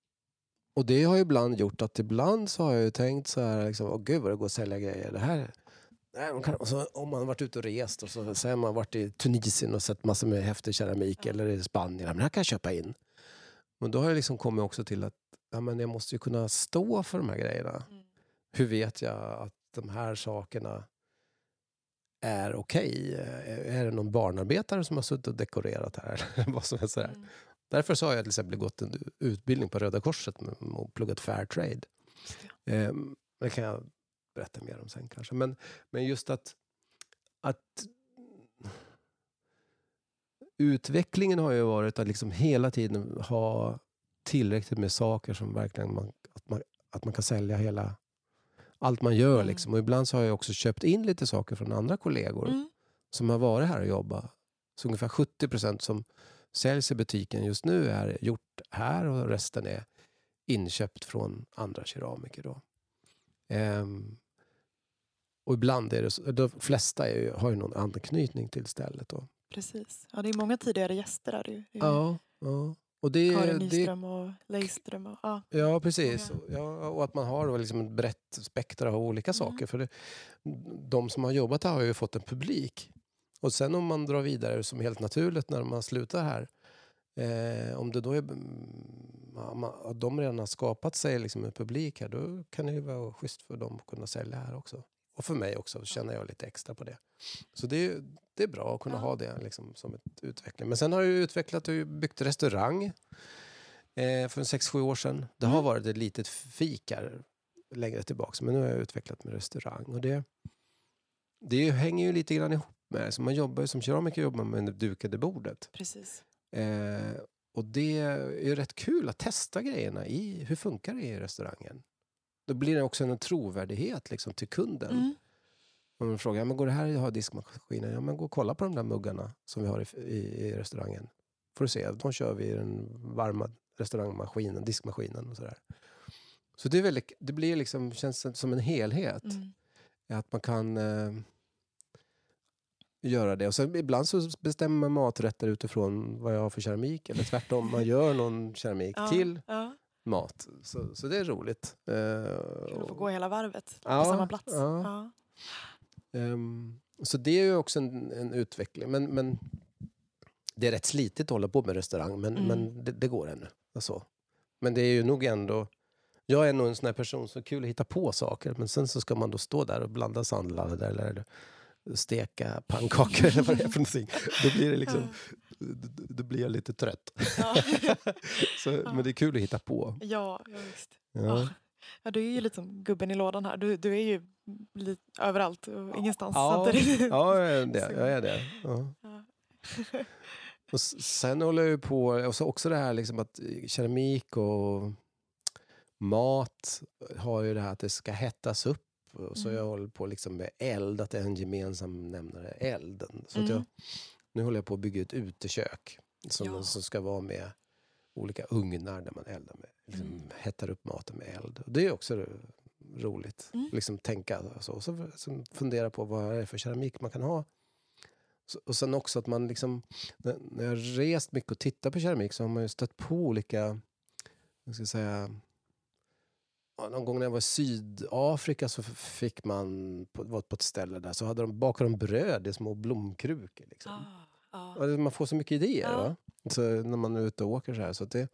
och det har ju ibland gjort att ibland så har jag ju tänkt så här, liksom, åh gud vad det går att sälja grejer. Det här, Nej, kan, om man har varit ute och rest och så säger man varit i Tunisien och sett massor med häftig keramik eller i Spanien. Men det här kan jag köpa in. Men då har jag liksom kommit också till att ja, men jag måste ju kunna stå för de här grejerna. Mm. Hur vet jag att de här sakerna är okej? Är det någon barnarbetare som har suttit och dekorerat här? Vad som är sådär. Mm. Därför så har jag till exempel gått en utbildning på Röda Korset med- och pluggat fair trade. Just det. Ehm, det kan jag berätta mer om sen kanske. Men, men just att, att utvecklingen har ju varit att liksom hela tiden ha tillräckligt med saker som verkligen man, att, man, att man kan sälja hela allt man gör. Mm. Liksom. Och ibland så har jag också köpt in lite saker från andra kollegor Mm. som har varit här och jobbat. Så ungefär 70 procent som säljs i butiken just nu är gjort här och resten är inköpt från andra keramiker. Då. Ehm, och ibland är det så, de flesta är ju, har ju någon anknytning till stället. Då. Precis. Ja, det är många tidigare gäster där. Ja, ja. Och det, Karin det, Nyström och Leiström. Och, ja. Ja, precis. Många. Ja, och att man har liksom ett brett spektra av olika Mm. saker. För det, de som har jobbat här har ju fått en publik. Och sen om man drar vidare som helt naturligt när man slutar här. Eh, om det då är, mm, ja, man- de redan har skapat sig liksom en publik här, då kan det ju vara schysst för dem att kunna sälja här också. Och för mig också, känner jag lite extra på det. Så det är, det är bra att kunna Ja. ha det liksom, som ett utveckling. Men sen har jag utvecklat och byggt restaurang eh, för 6-7 år sedan. Det har Mm. varit ett litet fik här längre tillbaka, men nu har jag utvecklat med restaurang. Och det, det hänger ju lite grann ihop med. Så man jobbar ju som keramiker jobbar med det dukade bordet. Precis. Eh, och det är ju rätt kul att testa grejerna i hur funkar det i restaurangen. Då blir det också en trovärdighet liksom, till kunden. Mm. Om man frågar, ja, men går det här att ha diskmaskinen? Ja, men gå och kolla på de där muggarna som vi har i, i, i restaurangen. Får du se, de kör vi i den varma restaurangmaskinen, diskmaskinen och sådär. Så det, är väldigt, det blir liksom, känns som en helhet. Mm. Att man kan eh, göra det. Och sen ibland så bestämmer man maträtter utifrån vad jag har för keramik. Eller tvärtom, man gör någon keramik Ja, till Ja. mat. Så, så det är roligt. Eh, Kul att få gå hela varvet Ja, på samma plats. ja. Ehm, så det är ju också en, en utveckling. Men, men det är rätt slitigt att hålla på med restaurang, men, Mm. men det, det går ännu. Alltså. Men det är ju nog ändå... Jag är nog en sån här person som kul att hitta på saker, men sen så ska man då stå där och blanda sandlad eller steka pannkakor eller vad det är för någonting. Då blir det liksom... Då blir jag lite trött. Ja. så, Men det är kul att hitta på. Ja, ja, visst. Ja. Ja. Du är ju lite som gubben i lådan här. Du, du är ju lite överallt och ingenstans Ja, samtidigt. Ja, jag är det. Jag är det. Ja. Ja. Och sen håller jag ju på, och så också det här liksom att keramik och mat har ju det här att det ska hettas upp Så Mm. jag håller på liksom med eld, att det är en gemensam nämnare, elden. Så Mm. jag, nu håller jag på att bygga ett utekök som, Ja. som ska vara med olika ugnar där man eldar med, liksom Mm. hettar upp maten med eld. Och det är också roligt, Mm. liksom tänka så. Och så, så fundera på vad är det för keramik man kan ha. Så, och sen också att man liksom, när, när jag har rest mycket och tittat på keramik så har man ju stött på olika, jag ska säga, någon gång när jag var i Sydafrika så fick man, på, var på ett ställe där, så hade de, bakade de bröd i små blomkrukor. Liksom. Ah, det- Man får så mycket idéer Ja. va? Så när man är ute och åker så här. Så det,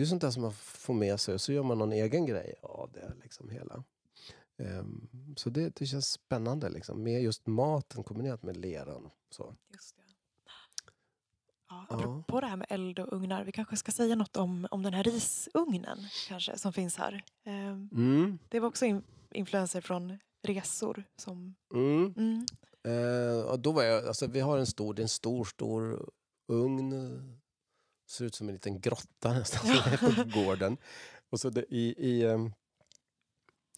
det är sånt där som man får med sig och så gör man någon egen grej av det. Liksom hela. Ehm, så det, det känns spännande liksom, med just maten kombinerat med leran. Så. Just det. Ja, Ja. apropå det här med eld och ugnar, vi kanske ska säga något om, om den här risugnen kanske, som finns här. Ehm, Mm, Det var också in, influenser från resor. Som, mm. mm, och då var jag, alltså, vi har en stor, det är en stor, stor ugn. Ser ut som en liten grotta nästan på gården. Och så det, i, i ehm,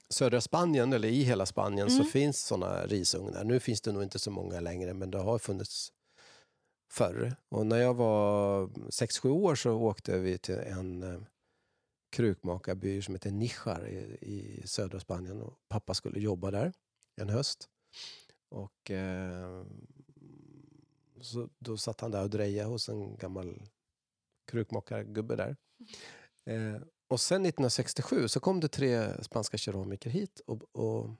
södra Spanien, eller i hela Spanien, så Mm. finns såna risugnar. Nu finns det nog inte så många längre, men det har funnits förr. Och när jag var 6-7 år så åkte vi till en eh, krukmakarby som heter Nijar i, i södra Spanien. Och pappa skulle jobba där en höst. Och eh, så då satt han där och drejade hos en gammal krukmakargubbe där. Eh, och sen 1967 så kom det tre spanska keramiker hit och, och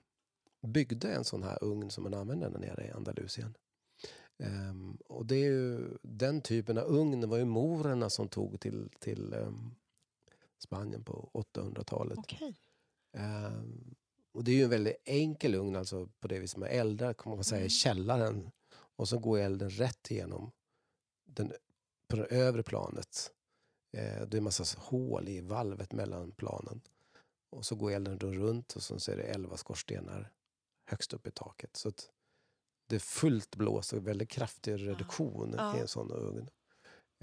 byggde en sån här ugn som man använder där nere i Andalusien. Ehm, och det är ju, den typen av ugn var ju morerna som tog till, till ehm, Spanien på 800-talet. Okej. Ehm, och det är ju en väldigt enkel ugn alltså på det viset. Man eldar kan man säga, i Mm. källaren och så går elden rätt igenom den, på det övre planet. Eh, det är en massa hål i valvet mellan planen. Och så går elden runt och så är det elva skorstenar högst upp i taket. Så att det är fullt blås och väldigt kraftig reduktion Ja. i en sån ugn.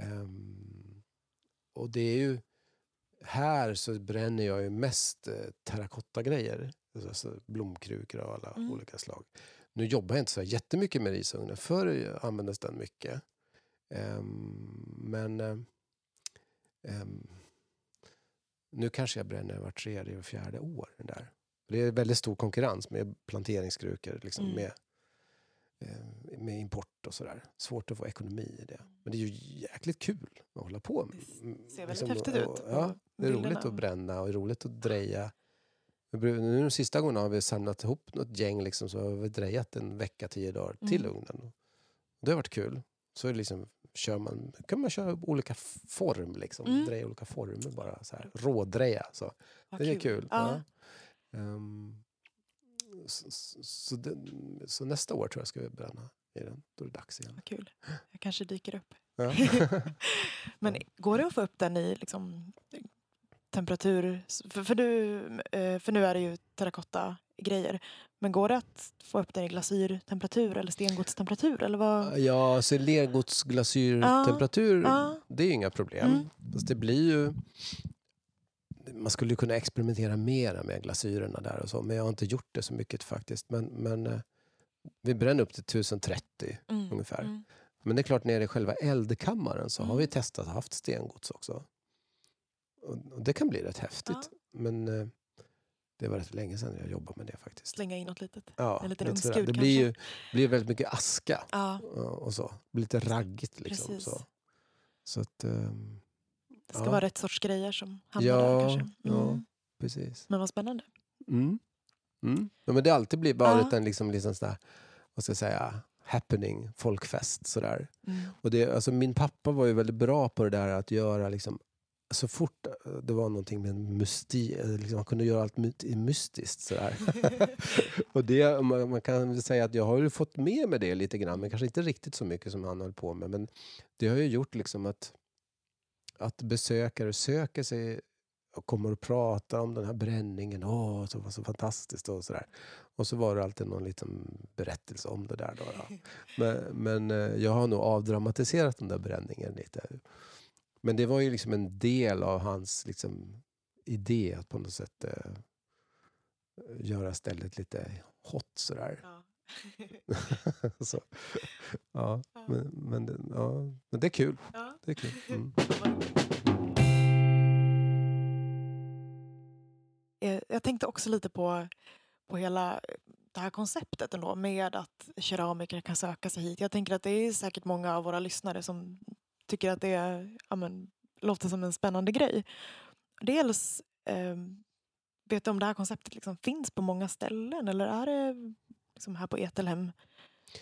Ehm, och det är ju här så bränner jag ju mest eh, terrakottagrejer. Alltså blomkrukor av alla Mm. olika slag. Nu jobbar jag inte så jättemycket med risugnen. Förr användes den mycket. Ehm, men eh, ehm, nu kanske jag bränner var tredje och fjärde år. Där. Det är väldigt stor konkurrens med planteringskrukor. Liksom, Mm. med, eh, med import och sådär. Svårt att få ekonomi i det. Men det är ju jäkligt kul att hålla på med. Det ser väldigt häftigt och- ut Ja, det är roligt att bränna och roligt att dreja. Nu de sista gångerna har vi samlat ihop något gäng liksom, så har vi drejat en vecka, tio dagar till Mm. ugnen. Det har varit kul. Så är det liksom, kör man, kan man köra olika form, liksom. Mm. dreja olika former bara. Så här. Rådreja. Så. Vad Det är kul. Ja. Ja. Ehm, så, så, den, så nästa år tror jag ska vi bränna i den. Då är det dags igen. Vad kul. Jag kanske dyker upp. Ja. Men går det att få upp den i liksom, temperatur? För, för, du, eh, för nu är det ju terrakotta-grejer. Men går det att få upp den i glasyrtemperatur eller stengodstemperatur? Eller vad? Ja, så lergodsglasyrtemperatur, Ja. det är ju inga problem. Mm. Fast det blir ju... Man skulle ju kunna experimentera mera med glasyrerna där och så, men jag har inte gjort det så mycket faktiskt. Men, men eh, vi bränner upp till 1030 Mm, ungefär. mm. Men det är klart, nere i själva eldkammaren så har Mm. vi testat och haft stengods också. Och, det kan bli rätt häftigt. Ja. Men eh, det var rätt länge sedan jag jobbade med det faktiskt. Slänga in något litet. Ja, en liten lite sådär. ugnsgud det blir kanske. ju blir väldigt mycket aska Ja, och så. Det blir lite raggigt liksom. Precis. Så. Så att, ehm, det ska Ja. vara rätt sorts grejer som hamnar Ja, där kanske. ja. Mm. precis. Men vad spännande. Mm. Mm. Ja, men det har alltid blivit varit Ja. en liksom, liksom sån där, vad ska jag säga, happening, folkfest sådär. Mm. Och det, alltså, min pappa var ju väldigt bra på det där att göra liksom, så fort eh, det var någonting med en mysti, eh, liksom, man kunde göra allt mystiskt. Sådär. och det, man, man kan säga att jag har ju fått med mig det lite grann, men kanske inte riktigt så mycket som han höll på med. Men det har ju gjort liksom att, att besökare söker sig och kommer och pratar om den här bränningen. Åh, det var så fantastiskt och sådär. Och så var det alltid någon liten berättelse om det där. Då, då. Men, men eh, jag har nog avdramatiserat den där bränningen lite. Men det var ju liksom en del av hans liksom, idé att på något sätt eh, göra stället lite hot sådär. Ja. så, ja, Ja. men, men, det- ja, men det är kul. Ja. Det är kul. Mm. Eh, Jag tänkte också lite på, på hela det här konceptet ändå med att keramiker kan söka sig hit. Jag tänker att det är säkert många av våra lyssnare som tycker att det är, ja, men, låter som en spännande grej. Dels, eh, vet du om det här konceptet liksom finns på många ställen eller är det liksom här på Etelhem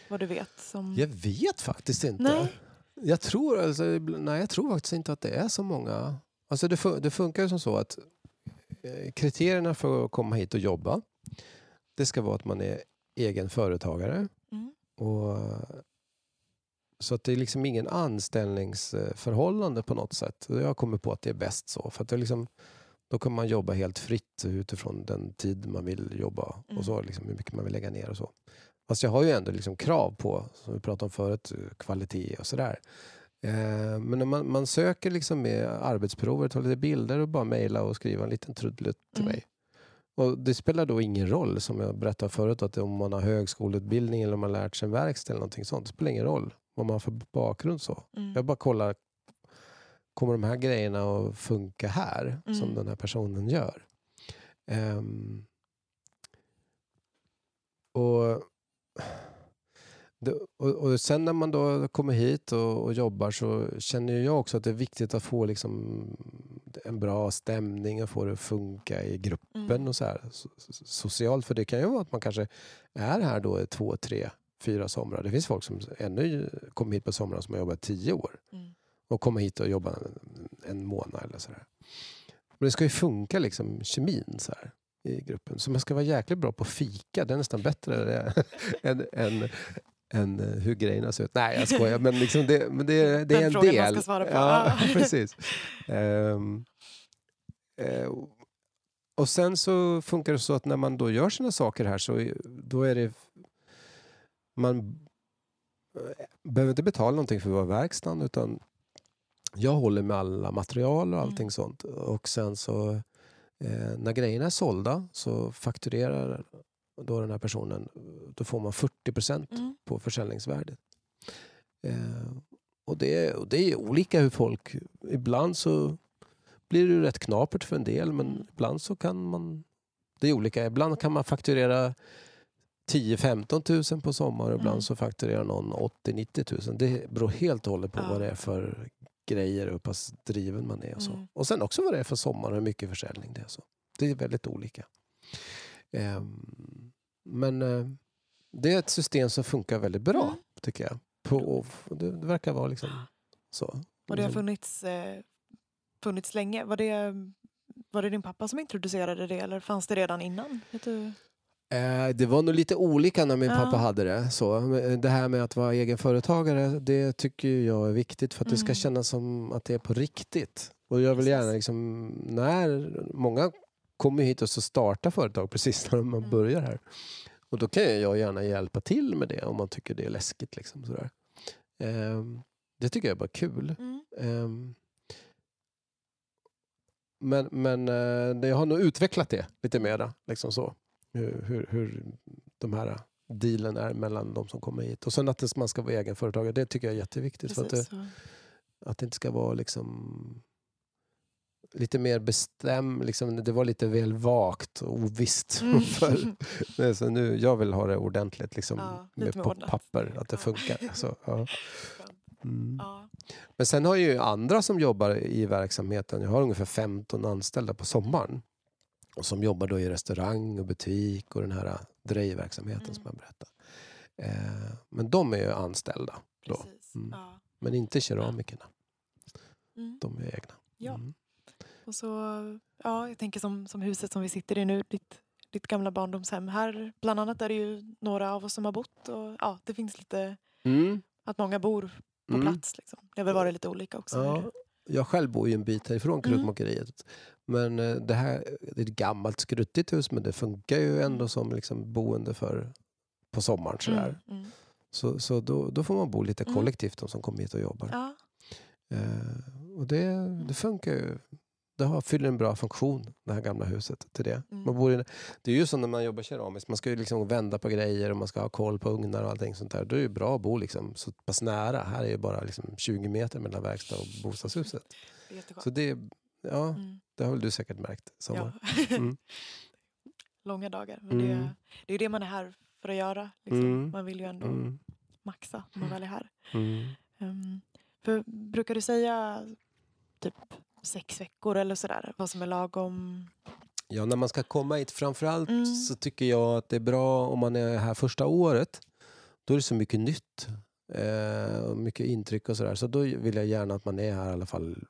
vad du vet? Som... Jag vet faktiskt inte. Nej. Jag tror, alltså, nej, jag tror faktiskt inte att det är så många. Alltså det, fun- det funkar ju som så att eh, kriterierna för att komma hit och jobba det ska vara att man är egen företagare. Mm. Och, så att det är liksom ingen anställningsförhållande på något sätt. Jag kommit på att det är bäst så. För att det liksom, då kan man jobba helt fritt utifrån den tid man vill jobba Mm. och så, liksom, hur mycket man vill lägga ner och så. Fast jag har ju ändå liksom krav på, som vi pratade om förut, kvalitet och sådär. Eh, men när man, man söker liksom med arbetsprover, tar lite bilder och bara mejla och skriva en liten trudelutt till Mm. mig. Och det spelar då ingen roll, som jag berättade förut, att om man har högskoleutbildning eller om man har lärt sig en verkstad eller någonting sånt. Det spelar ingen roll vad man har för bakgrund. så. Mm. Jag bara kollar, kommer de här grejerna att funka här, som Mm. den här personen gör? Ehm, och, och, och sen när man då kommer hit och, och jobbar så känner jag också att det är viktigt att få liksom en bra stämning och få det att funka i gruppen Mm. och så här, so- so- socialt. För det kan ju vara att man kanske är här då i två, tre, fyra somrar. Det finns folk som ännu kommer hit på somrarna som har jobbat tio år Mm. och kommer hit och jobbar en, månad eller sådär. Men det ska ju funka liksom kemin så här i gruppen. Så man ska vara jäkligt bra på fika. Det är nästan bättre än, än, än eh, hur grejerna ser ut. Nej, jag skojar. Men, liksom det, men det, det är Den en frågan man del. ska svara på. Ja, Ja. precis. Ehm, eh, och sen så funkar det så att när man då gör sina saker här så då är det man eh, behöver inte betala någonting för att vara verkstaden utan jag håller med alla material och allting Mm. sånt. Och sen så eh, när grejerna är sålda så fakturerar då den här personen, då får man 40 procent Mm. på försäljningsvärdet. Eh, och, det, och det är olika hur folk... Ibland så blir det rätt knapert för en del men Mm. ibland så kan man... Det är olika. Ibland kan man fakturera 10-15 tusen på sommar och ibland Mm. så fakturerar någon 80-90 tusen. Det beror helt och hållet på Ja. vad det är för grejer och hur pass driven man är. Och, så. Mm. och sen också vad det är för sommar och hur mycket försäljning det är. Så. Det är väldigt olika. Ehm, men eh, det är ett system som funkar väldigt bra Mm. tycker jag. På, det, det verkar vara liksom så. Och det har funnits, eh, funnits länge. Var det, var det din pappa som introducerade det eller fanns det redan innan? Vet du? Eh, det var nog lite olika när min Ja. pappa hade det. Så, men det här med att vara egenföretagare, det tycker jag är viktigt för att det ska Mm. kännas som att det är på riktigt. Och jag vill gärna liksom, när många kommer hit och så startar företag precis när man Mm. börjar här. Och då kan jag gärna hjälpa till med det om man tycker det är läskigt. Liksom, sådär. Ehm, det tycker jag är bara kul. Mm. Ehm, men men eh, jag har nog utvecklat det lite mera. Liksom så. Hur, hur, hur de här dealen är mellan de som kommer hit. Och sen att man ska vara egenföretagare, det tycker jag är jätteviktigt. För att, det, Precis. att det inte ska vara liksom lite mer bestäm, liksom, det var lite väl vagt och ovisst. Mm. för, Nej, så nu, jag vill ha det ordentligt liksom, Ja, med på papper, att det funkar. Så, ja. mm. Ja. Men sen har jag ju andra som jobbar i verksamheten. Jag har ungefär 15 anställda på sommaren. Som jobbar då i restaurang och butik och den här drejverksamheten Mm. som jag berättade. Eh, men de är ju anställda. Då. Mm. Ja. Men inte keramikerna. Mm. De är egna. Ja. Mm. Och så, ja, jag tänker som, som huset som vi sitter i nu, ditt, ditt gamla barndomshem. Här bland annat är det ju några av oss som har bott och ja, det finns lite Mm. att många bor på Mm. plats. Liksom. Det har väl varit lite olika också. Ja, jag själv bor ju en bit härifrån Mm. Men eh, det här det är ett gammalt skruttigt hus men det funkar ju ändå Mm. som liksom boende för på sommaren. Sådär. Mm, mm. Så, så då, då får man bo lite Mm. kollektivt de som kommer hit och jobbar. Ja, Eh, och det, det funkar ju det har, fyller en bra funktion, det här gamla huset, till det. Mm. Man bor i, det är ju som när man jobbar keramiskt, man ska ju liksom vända på grejer och man ska ha koll på ugnar och allting sånt där. Då är det bra att bo liksom så pass nära. Här är ju bara liksom 20 meter mellan verkstad och bostadshuset. Det är. Så det, ja, Mm. det har väl du säkert märkt. Sommar. Ja. Mm. Långa dagar. Men det, Mm. det är ju det man är här för att göra. Liksom. Mm. Man vill ju ändå Mm. maxa när man väl är här. Ehm, för brukar du säga typ sex veckor eller sådär? Vad som är lagom? Ja, när man ska komma hit, framförallt Mm. så tycker jag att det är bra om man är här första året. Då är det så mycket nytt. Eh, och mycket intryck och sådär. Så då vill jag gärna att man är här i alla fall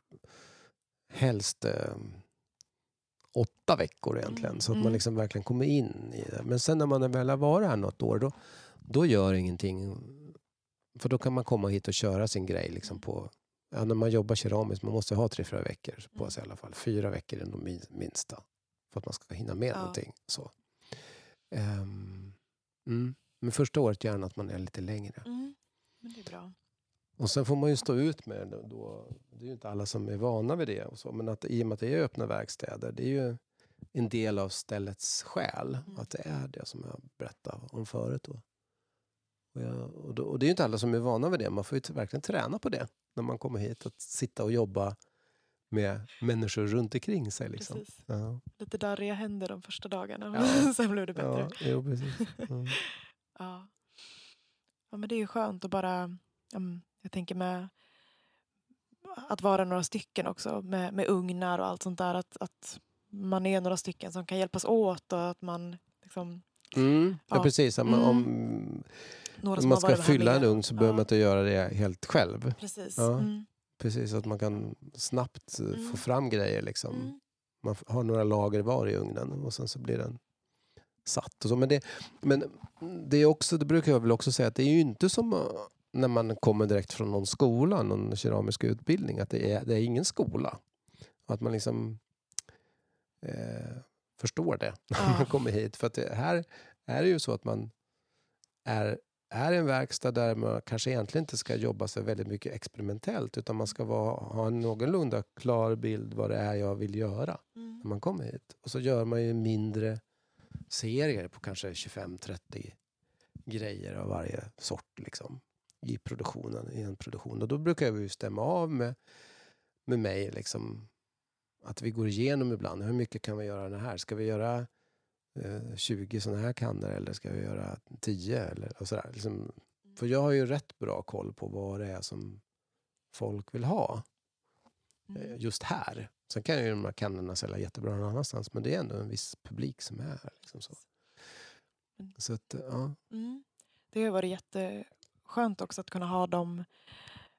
helst eh, åtta veckor egentligen. Mm, Så att man mm. liksom verkligen kommer in i det. Men sen när man väl har varit här något år, då, då gör ingenting. För då kan man komma hit och köra sin grej liksom på Ja, när man jobbar keramiskt, man måste ha tre, fyra veckor på Mm. sig i alla fall. Fyra veckor är min- minsta. För att man ska hinna med Ja. någonting. Så. Ehm, mm. Men första året gärna att man är lite längre. Mm. Men det är bra. Och sen får man ju stå ut med det. Då. Det är ju inte alla som är vana vid det. Och så. Men att, i och med att det är öppna verkstäder, det är ju en del av ställets själ. Mm. Att det är det som jag berättade om förut. Då. Och, jag, och, då, och det är ju inte alla som är vana vid det. Man får ju verkligen träna på det när man kommer hit. Att sitta och jobba med människor runt omkring sig. Liksom. Ja. Lite darriga händer de första dagarna. Ja. Sen blev det bättre. Ja, jo, precis. Mm. Ja. ja, men det är ju skönt att bara, mm, jag tänker med att vara några stycken också med, med ugnar och allt sånt där. Att, att man är några stycken som kan hjälpas åt och att man liksom, Mm. Ja, Ja. precis. Om, Mm. om några om man ska fylla en ugn så behöver Ja. man inte göra det helt själv. Precis. Ja. Mm. Precis, att man kan snabbt eh, Mm. få fram grejer. Liksom. Mm. Man har några lager var i ugnen och sen så blir den satt. Och så. Men, det, men det, är också, det brukar jag väl också säga att det är ju inte som när man kommer direkt från någon skola, någon keramisk utbildning, att det är, det är ingen skola. Och att man liksom eh, förstår det när Ja. man kommer hit. För att det, här är det ju så att man är, är en verkstad där man kanske egentligen inte ska jobba så väldigt mycket experimentellt utan man ska vara, ha en någorlunda klar bild vad det är jag vill göra Mm. när man kommer hit. Och så gör man ju mindre serier på kanske 25-30 grejer av varje sort liksom, i produktionen, i en produktion. Och då brukar vi stämma av med, med mig liksom, att vi går igenom ibland. Hur mycket kan vi göra det här? Ska vi göra eh, 20 sådana här kannor eller ska vi göra 10? Eller, och sådär. Liksom, för jag har ju rätt bra koll på vad det är som folk vill ha eh, Mm. just här. Sen kan ju de här kannorna sälja jättebra någon annanstans men det är ändå en viss publik som är här. Liksom så. Så att, ja. Mm. Det har varit skönt också att kunna ha de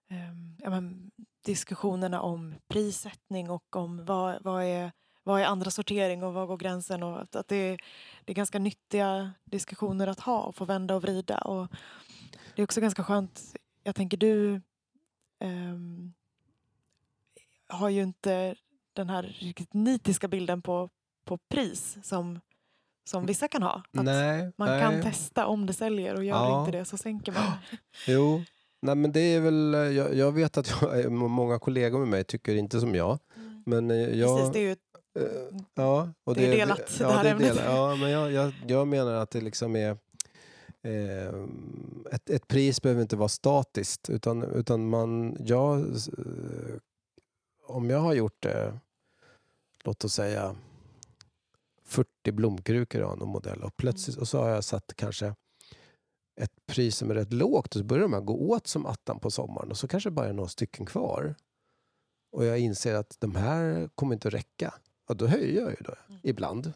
eh, men, diskussionerna om prissättning och om vad, vad, är, vad är andra sortering och var går gränsen. Och att, att det, är, det är ganska nyttiga diskussioner att ha och få vända och vrida. Och det är också ganska skönt, jag tänker du eh, har ju inte den här riktigt nitiska bilden på, på pris som, som vissa kan ha. Att Nej, man nej. kan testa om det säljer och gör Ja. inte det så sänker man. Jo, nej, men det är väl, eh, jag, jag vet att jag, många kollegor med mig tycker inte som jag. Mm. Men eh, jag, Precis, det är ju Eh, ja, och Det är delat, det ja, här det är ämnet. delat. Ja, men jag, jag, jag menar att det liksom är... Eh, ett, ett pris behöver inte vara statiskt. Utan, utan man... Jag, om jag har gjort det, låt oss säga 40 blomkrukor av någon modell och plötsligt och så har jag satt kanske ett pris som är rätt lågt och så börjar de här gå åt som attan på sommaren och så kanske bara är några stycken kvar. Och jag inser att de här kommer inte att räcka. Och då höjer jag ju då. Mm. Ibland.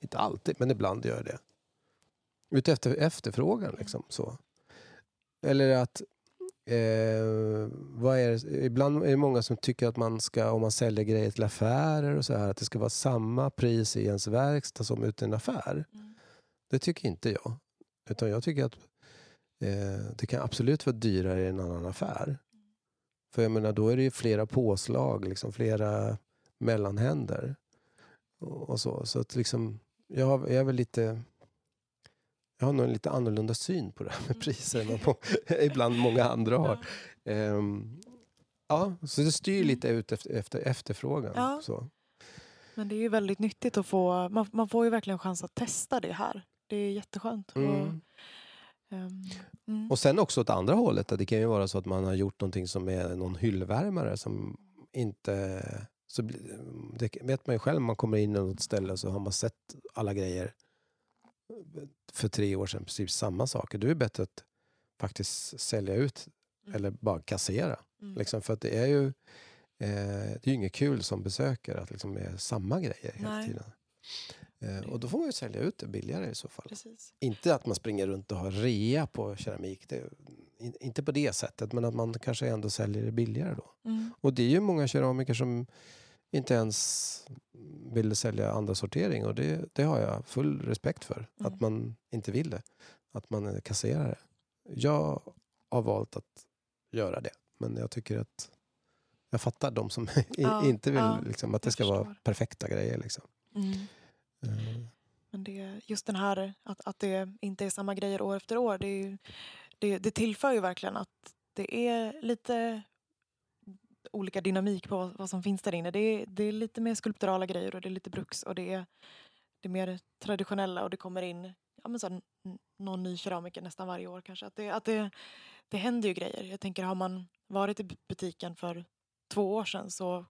Inte alltid, men ibland gör jag det. Utefter efterfrågan liksom. Så. Eller att eh, vad är det? ibland är det många som tycker att man ska, om man säljer grejer till affärer och så här, att det ska vara samma pris i ens verkstad som ute i en affär. Mm. Det tycker inte jag. Utan jag tycker att eh, det kan absolut vara dyrare i en annan affär. För jag menar, då är det ju flera påslag, liksom flera mellanhänder. Och, och så. Så att liksom, jag, jag är väl lite... Jag har nog en lite annorlunda syn på det här med Mm. priser än vad ibland många andra har. Ehm, ja, så det styr Mm. lite ut efter, efter efterfrågan. Ja. Så. Men det är ju väldigt nyttigt att få, man, man får ju verkligen chans att testa det här. Det är jätteskönt. Mm. Och, ehm, mm. Och sen också åt andra hållet. att Det kan ju vara så att man har gjort någonting som är någon hyllvärmare som inte... Så det vet man ju själv, man kommer in på något ställe så har man sett alla grejer för tre år sedan, precis samma saker. Då är det bättre att faktiskt sälja ut Mm. eller bara kassera. Mm. Liksom, för att det är ju eh, det är inget kul som besökare att liksom är samma grejer hela Nej. tiden. Eh, och då får man ju sälja ut det billigare i så fall. Precis. Inte att man springer runt och har rea på keramik. Det, in, inte på det sättet, men att man kanske ändå säljer det billigare då. Mm. Och det är ju många keramiker som inte ens vill sälja andra sortering och det, det har jag full respekt för. Mm. Att man inte vill det. Att man kasserar det. Jag har valt att göra det. Men jag tycker att jag fattar de som Ja, inte vill ja, liksom, att det ska vara förstår. perfekta grejer. Liksom. Mm. Eh, Men det, just den här att, att det inte är samma grejer år efter år. Det, ju, det, det tillför ju verkligen att det är lite olika dynamik på vad, vad som finns där inne. Det är, det är lite mer skulpturala grejer och det är lite bruks och det är, det är mer traditionella och det kommer in ja, men så, här, någon ny keramiker nästan varje år kanske. Att det, att det, det händer ju grejer. Jag tänker har man varit i butiken för två år sedan så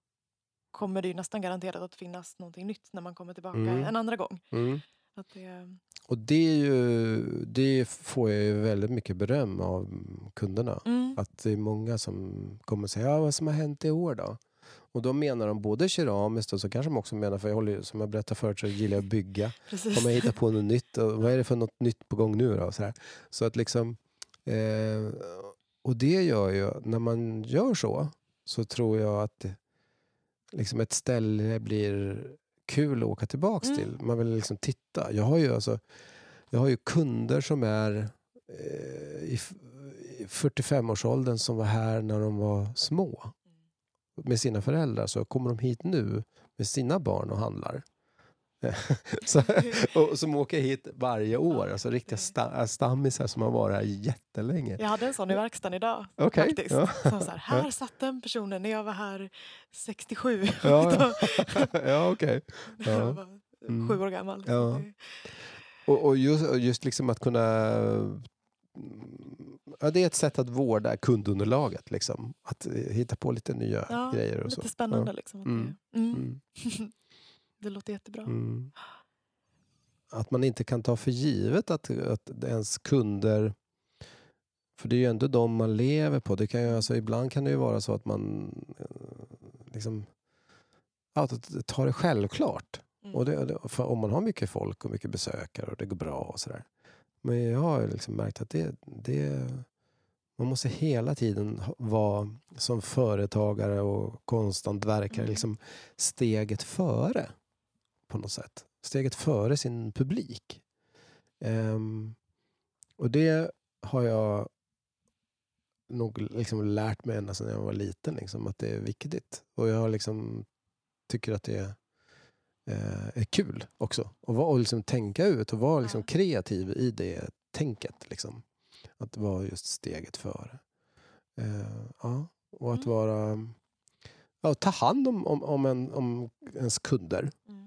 kommer det ju nästan garanterat att finnas någonting nytt när man kommer tillbaka Mm. en andra gång. mm. Att det, Och det, är ju, det får jag ju väldigt mycket beröm av kunderna. mm, Att det är många som kommer säger ja, vad som har hänt i år då? Och då menar de både keramiskt och så kanske de också menar, för jag håller som jag berättade förut så gillar jag att bygga. precis. Kommer jag hitta på något nytt? Och vad är det för något nytt på gång nu då? Så, så att liksom, eh, och det gör ju, när man gör så, så tror jag att liksom ett ställe blir kul att åka tillbaks Mm. till. Man vill liksom titta. Jag har ju, alltså, jag har ju kunder som är eh, i i 45-årsåldern som var här när de var små med sina föräldrar. Så kommer de hit nu med sina barn och handlar. så, och som åker hit varje år. Alltså riktiga sta- stammisar som har varit här jättelänge. Jag hade en sån i verkstaden idag Okej. faktiskt. Ja. Som så här, här satt den personen när jag var här 67. Ja, ja okej. Jag Ja. Mm. sju år gammal. Ja. Och, och, just, och just liksom att kunna... Ja, det är ett sätt att vårda kundunderlaget. Liksom. Att eh, hitta på lite nya Ja, grejer. och lite så. spännande Ja. liksom. Mm. det, mm. Det låter jättebra. Mm. Att man inte kan ta för givet att, att ens kunder... För det är ju ändå de man lever på. Det kan ju, alltså, ibland kan det ju vara så att man eh, liksom, ja, att ta det självklart. Mm. Och det, om man har mycket folk och mycket besökare och det går bra och sådär. Men jag har liksom märkt att det, det, man måste hela tiden vara som företagare och konstant verka Mm. liksom steget före på något sätt. Steget före sin publik. Ehm, och det har jag nog liksom lärt mig ända sedan jag var liten, liksom, att det är viktigt. Och jag liksom, tycker att det är, eh, är kul också. Och, och liksom tänka ut och vara liksom kreativ i det tänket. Liksom. Att vara just steget före. Eh, ja. Och att Mm. vara... Ja, ta hand om, om, om, en, om ens kunder Mm.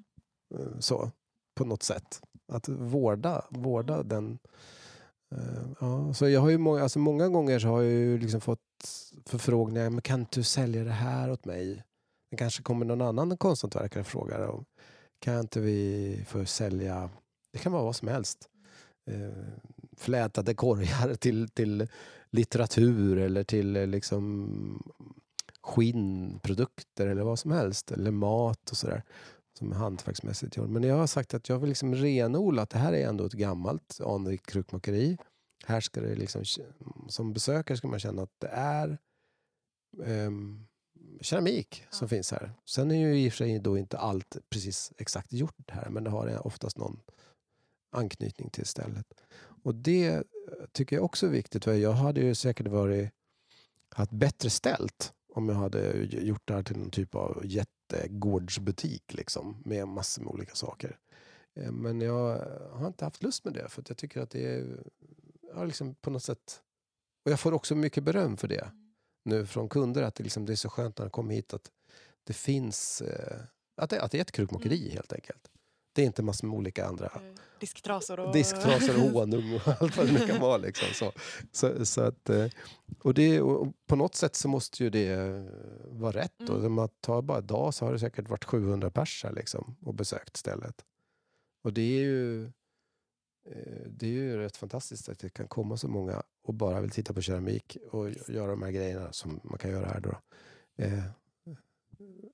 Eh, så, på något sätt. Att vårda, vårda den. Eh, ja. Så jag har ju många, alltså många gånger så har jag ju liksom fått förfrågningar. Men kan du sälja det här åt mig? Det kanske kommer någon annan konsthantverkare och frågar. Om, kan inte vi få sälja, det kan vara vad som helst. Eh, flätade korgar till, till litteratur eller till liksom skinnprodukter eller vad som helst. Eller mat och sådär. Som är hantverksmässigt gjort. Men jag har sagt att jag vill liksom renodla att det här är ändå ett gammalt anrikt krukmakeri. Här ska det liksom, som besökare ska man känna att det är ehm, keramik som Ja. finns här. Sen är ju i och för sig då inte allt precis exakt gjort här men det har oftast någon anknytning till stället. Och det eh, tycker jag också är viktigt. För jag hade ju säkert varit haft bättre ställt om jag hade gjort det här till någon typ av jättegårdsbutik liksom, med massor med olika saker. Eh, Men jag har inte haft lust med det för att jag tycker att det är ja, liksom på något sätt och jag får också mycket beröm för det nu från kunder att det, liksom, det är så skönt när de kommer hit att det finns, eh, att det, att det är ett krukmakeri helt enkelt. Det är inte massor med olika andra Eh, Disktrasor och... disktrasor och honung och allt vad det nu kan vara. Liksom. Så, så, så att, eh, och det, och på något sätt så måste ju det eh, vara rätt. Mm. Och om man tar bara en dag så har det säkert varit 700 pers här liksom, och besökt stället. Och det är ju eh, det är ju rätt fantastiskt att det kan komma så många och bara vill titta på keramik och göra de här grejerna som man kan göra här. Då. Eh,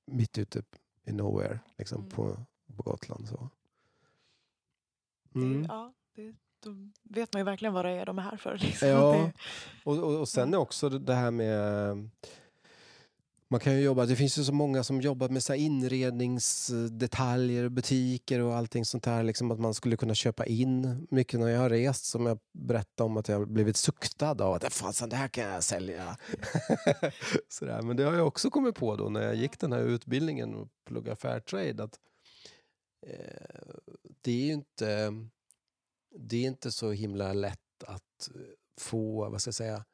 mitt ute i nowhere, liksom, Mm. på, på Gotland. Så. Det, Mm. ja, det, då vet man ju verkligen vad det är de är här för. Liksom. Ja. Det, Och, och, och sen är också det det här med... Man kan ju jobba, det finns ju så många som jobbar med så inredningsdetaljer, butiker och allting sånt här. Liksom att man skulle kunna köpa in mycket när jag har rest som jag berättade om att jag blivit suktad av att Fan, det här kan jag sälja. Sådär. Men det har jag också kommit på då när jag gick den här utbildningen och pluggade Fairtrade att Eh, det är ju inte, det är inte så himla lätt att eh, få, vad ska jag säga,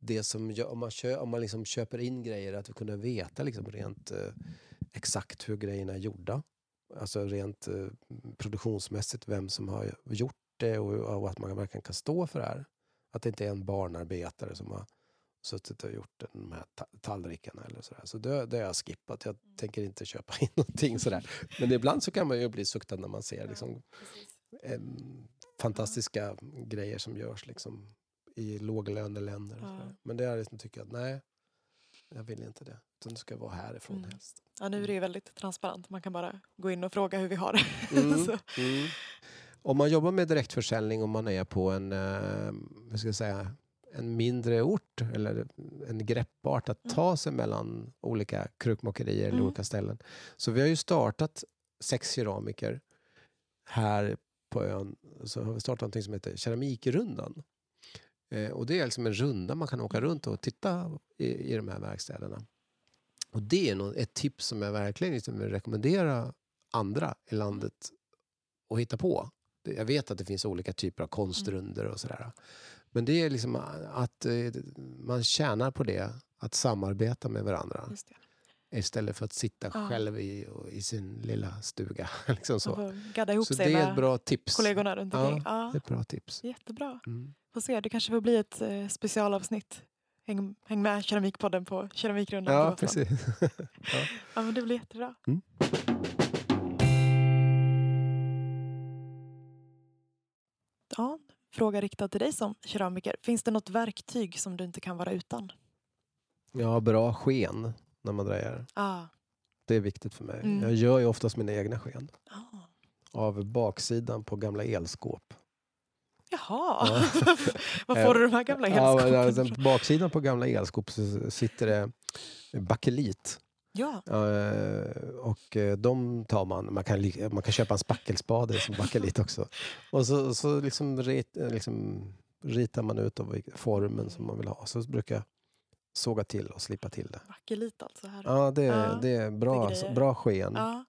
det som gör, om man, kö, om man liksom köper in grejer, att kunna veta liksom rent eh, exakt hur grejerna är gjorda. Alltså rent produktionsmässigt, vem som har gjort det och, och att man verkligen kan stå för det här. Att det inte är en barnarbetare som har suttit och gjort de här ta- tallrikarna eller sådär. Så det, det har jag skippat. Jag tänker inte köpa in någonting sådär. Men ibland så kan man ju bli suktad när man ser liksom, em, fantastiska grejer som görs liksom, i låglöneländer. Ja. Men det är liksom, tycker jag att nej, jag vill inte det. Utan det ska vara härifrån Mm. helst. ja, nu är det ju väldigt transparent. Man kan bara gå in och fråga hur vi har det. Mm, mm. Om man jobbar med direktförsäljning och man är på en, eh, vad ska jag säga, en mindre ort eller en greppart att ta sig mellan olika krukmakerier eller Mm. olika ställen. Så vi har ju startat sex keramiker här på ön. Så har vi startat något som heter Keramikrundan. Eh, och det är liksom en runda man kan åka runt och titta i, i de här verkstäderna. Och det är nog ett tips som jag verkligen liksom vill rekommendera andra i landet att hitta på. Jag vet att det finns olika typer av konstrunder och sådär. Men det är liksom att eh, man tjänar på det, att samarbeta med varandra istället för att sitta Ja. själv i, i sin lilla stuga. liksom så gadda ihop så sig det är ett bra tips. kollegorna runt Ja, omkring. Ja, Det är ett bra tips. jättebra. Mm. Får se, det kanske får bli ett eh, specialavsnitt. Häng, häng med Keramikpodden på Keramikrundan Ja, precis. Ja, men det blir jättebra. Mm. Ja, fråga riktad till dig som keramiker. Finns det något verktyg som du inte kan vara utan? Ja, bra sken när man drejar. Ah. Det är viktigt för mig. Mm. Jag gör ju oftast mina egna sken. Ah. Av baksidan på gamla elskåp. Jaha, Ja. var får du de här gamla Ja, elskåpen alltså, ifrån? på baksidan på gamla elskåp så sitter det bakelit. Ja, Eh, och eh, de tar man. Man kan, man kan köpa en spackelspade som bakelit också. Och så, så liksom, rit, eh, liksom ritar man ut av formen som man vill ha. Så brukar jag såga till och slipa till det. bakelit alltså. Här. Ja, det, är- Ja, det är bra, det är grejer. bra sken. Ja.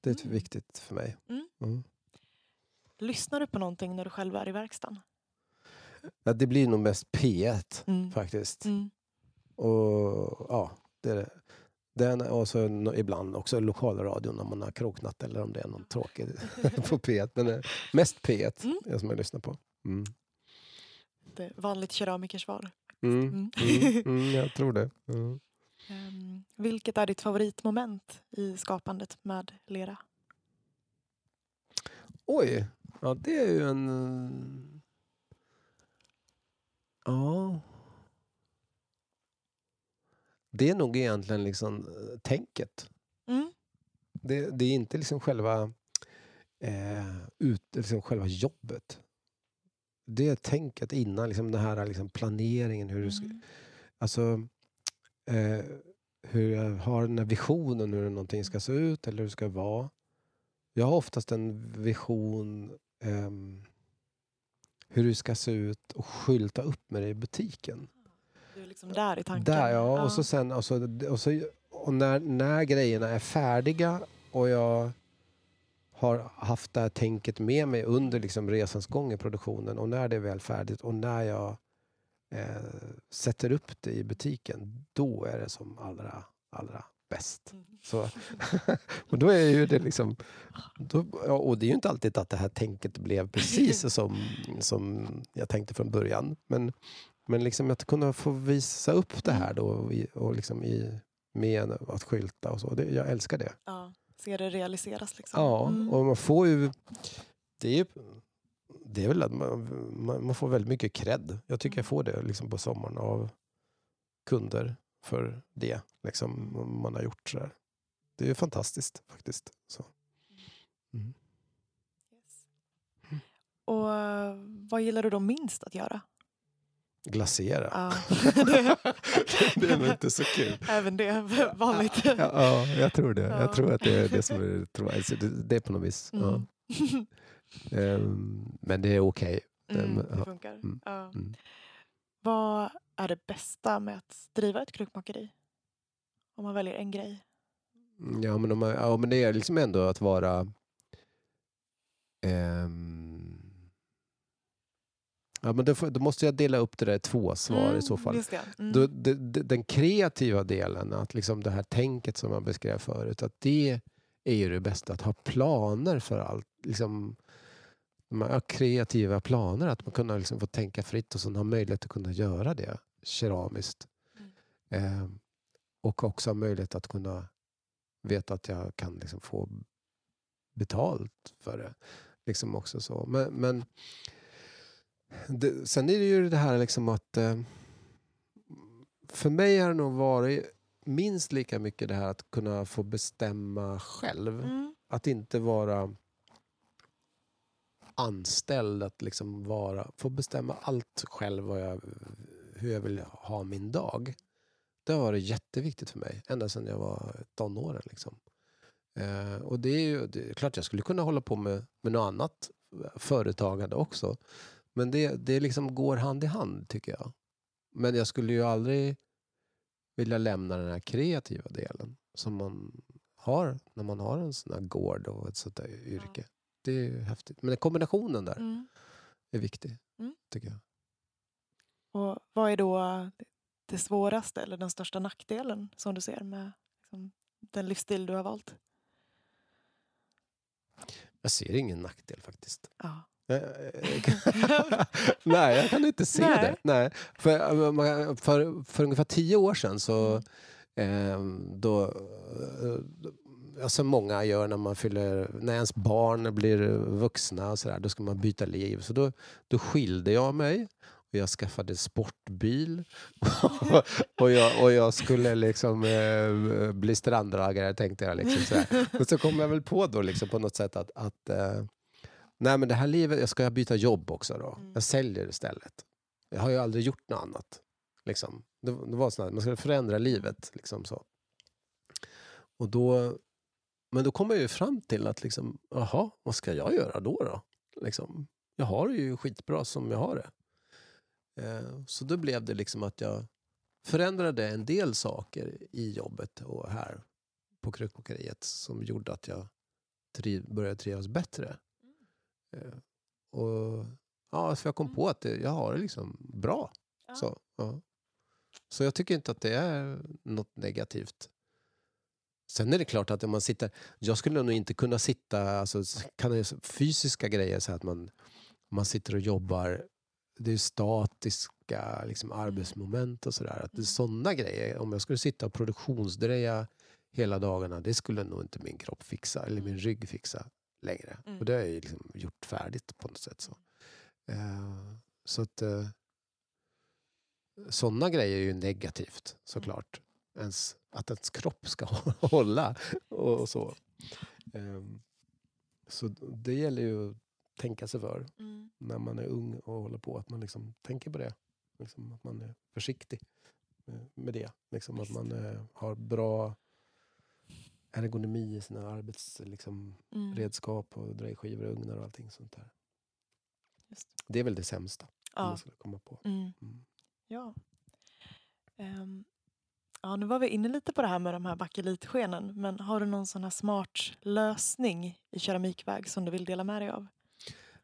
Det är Mm. viktigt för mig. Mm. Mm. Lyssnar du på någonting när du själv är i verkstaden? Ja, det blir nog mest P1 Mm. faktiskt. Mm. Och ja, det är det. Den, och så ibland också lokalradion när man har kroknatt eller om det är någon tråkig på P1. Men eh, mest P1 Mm. är som jag lyssnar på. Mm. Det är vanligt keramikersvar. Mm. Mm. Mm. Mm, jag tror det. Ehm, vilket är ditt favoritmoment i skapandet med lera? Oj, ja det är ju en... eh, Ja. Det är nog egentligen liksom eh, tänket. Mm. Det, det är inte liksom själva, eh, ut, liksom själva jobbet. Det är tänket innan, liksom den här liksom planeringen. Hur du ska, Mm. alltså, eh, hur jag har den här visionen hur någonting ska se ut eller hur det ska vara. Jag har oftast en vision ehm, hur det ska se ut och skylta upp med det i butiken. Liksom där i tanken. Där, ja. Och, så sen, och, så, och, så, och när, när grejerna är färdiga och jag har haft det här tänket med mig under liksom resans gång i produktionen och när det är väl färdigt och när jag eh, sätter upp det i butiken, då är det som allra, allra bäst. Mm. Så, och då är ju det liksom... Då, ja, och det är ju inte alltid att det här tänket blev precis som, som jag tänkte från början. Men, men liksom att kunna få visa upp det här då och, liksom i, med att skylta och så. Det, jag älskar det. Ja, se det realiseras liksom. Ja, Mm. och man får ju... Det är ju det är väl att man, man, man får väldigt mycket cred. Jag tycker Mm. jag får det liksom på sommaren av kunder för det liksom, man har gjort. Så där. Det är ju fantastiskt faktiskt. Så. Mm. Yes. Och vad gillar du då minst att göra? Glasera. Ja. det är nog inte så kul. Även det, vanligt. Ja, ja, jag tror det. Ja. Jag tror att det är det som är, tror, alltså det, är på något vis. Mm. Ehm, men det är okej. Mm, ja. det funkar. Mm. Ja. Mm. Vad är det bästa med att driva ett krukmakeri? Om man väljer en grej. Ja men, de, ja, men det är liksom ändå att vara... ehm, ja, men då, får- då måste jag dela upp det där i två svar i så Mm, fall. Mm. Då, det, den kreativa delen, att liksom det här tänket som man beskrev förut, att det är ju det bästa. Att ha planer för allt. Liksom, de här kreativa planer, att man kunna liksom få tänka fritt och sen ha möjlighet att kunna göra det keramiskt. Mm. Eh, och också ha möjlighet att kunna veta att jag kan liksom få betalt för det. Liksom också så. Men, men det, sen är det ju det här liksom att eh, för mig har det nog varit minst lika mycket det här att kunna få bestämma själv. Mm. Att inte vara anställd, att liksom vara, få bestämma allt själv jag, hur jag vill ha min dag. Det har varit jätteviktigt för mig, ända sedan jag var tonåren. Liksom. Eh, och det är ju det är klart jag skulle kunna hålla på med, med något annat företagande också. Men det, det liksom går hand i hand tycker jag. Men jag skulle ju aldrig vilja lämna den här kreativa delen som man har när man har en sån här gård och ett sånt där yrke. Det är ju häftigt. Men kombinationen där Mm. är viktig, Mm. tycker jag. Och vad är då det svåraste eller den största nackdelen som du ser med liksom, den livsstil du har valt? Jag ser ingen nackdel faktiskt. Ja. Nej, jag kan inte se Nej. det. Nej. För, för, för ungefär tio år sedan så Mm. eh, då, eh, alltså många gör när man fyller, när ens barn blir vuxna och så där, då ska man byta liv. Så då, då skilde jag mig och jag skaffade sportbil och, jag, och jag skulle liksom eh, bli stranddragare tänkte jag. Liksom, så här. Och så kom jag väl på då liksom, på något sätt att, att eh, nej men det här livet, jag ska byta jobb också då. Mm. Jag säljer istället. Jag har ju aldrig gjort något annat. Liksom. Det, det var sånt här, man skulle förändra livet. Liksom så. Och då, men då kom jag ju fram till att, liksom, jaha, vad ska jag göra då? då? Liksom, jag har det ju skitbra som jag har det. Eh, så då blev det liksom att jag förändrade en del saker i jobbet och här på krukmakeriet som gjorde att jag triv, började trivas bättre. Eh, och ja, så jag kom på att det, jag har det liksom bra. Ja. Så, ja. så jag tycker inte att det är något negativt. Sen är det klart att om man sitter... Jag skulle nog inte kunna sitta... Alltså, kan det, fysiska grejer, så att man, man sitter och jobbar. Det är statiska liksom, arbetsmoment och sådär. Mm. sådana grejer. Om jag skulle sitta och produktionsdreja hela dagarna, det skulle nog inte min kropp fixa, eller min rygg fixa längre. Mm. Och det har jag ju liksom gjort färdigt på något sätt. Så, eh, så att... Eh, sådana grejer är ju negativt såklart. Ens, att ens kropp ska hålla och, och så. Ehm, så det gäller ju att tänka sig för Mm. när man är ung och håller på. Att man liksom tänker på det. Liksom att man är försiktig med- med det. Liksom att man eh, har bra ergonomi i sina arbetsredskap liksom, Mm. redskap och drejskivor och ugnar och allting sånt där. Just. Det är väl det sämsta Ja. man skulle komma på. Mm. Mm. Ja. Ehm, ja, nu var vi inne lite på det här med de här bakelitskenen. Men har du någon sån här smart lösning i keramikväg som du vill dela med dig av?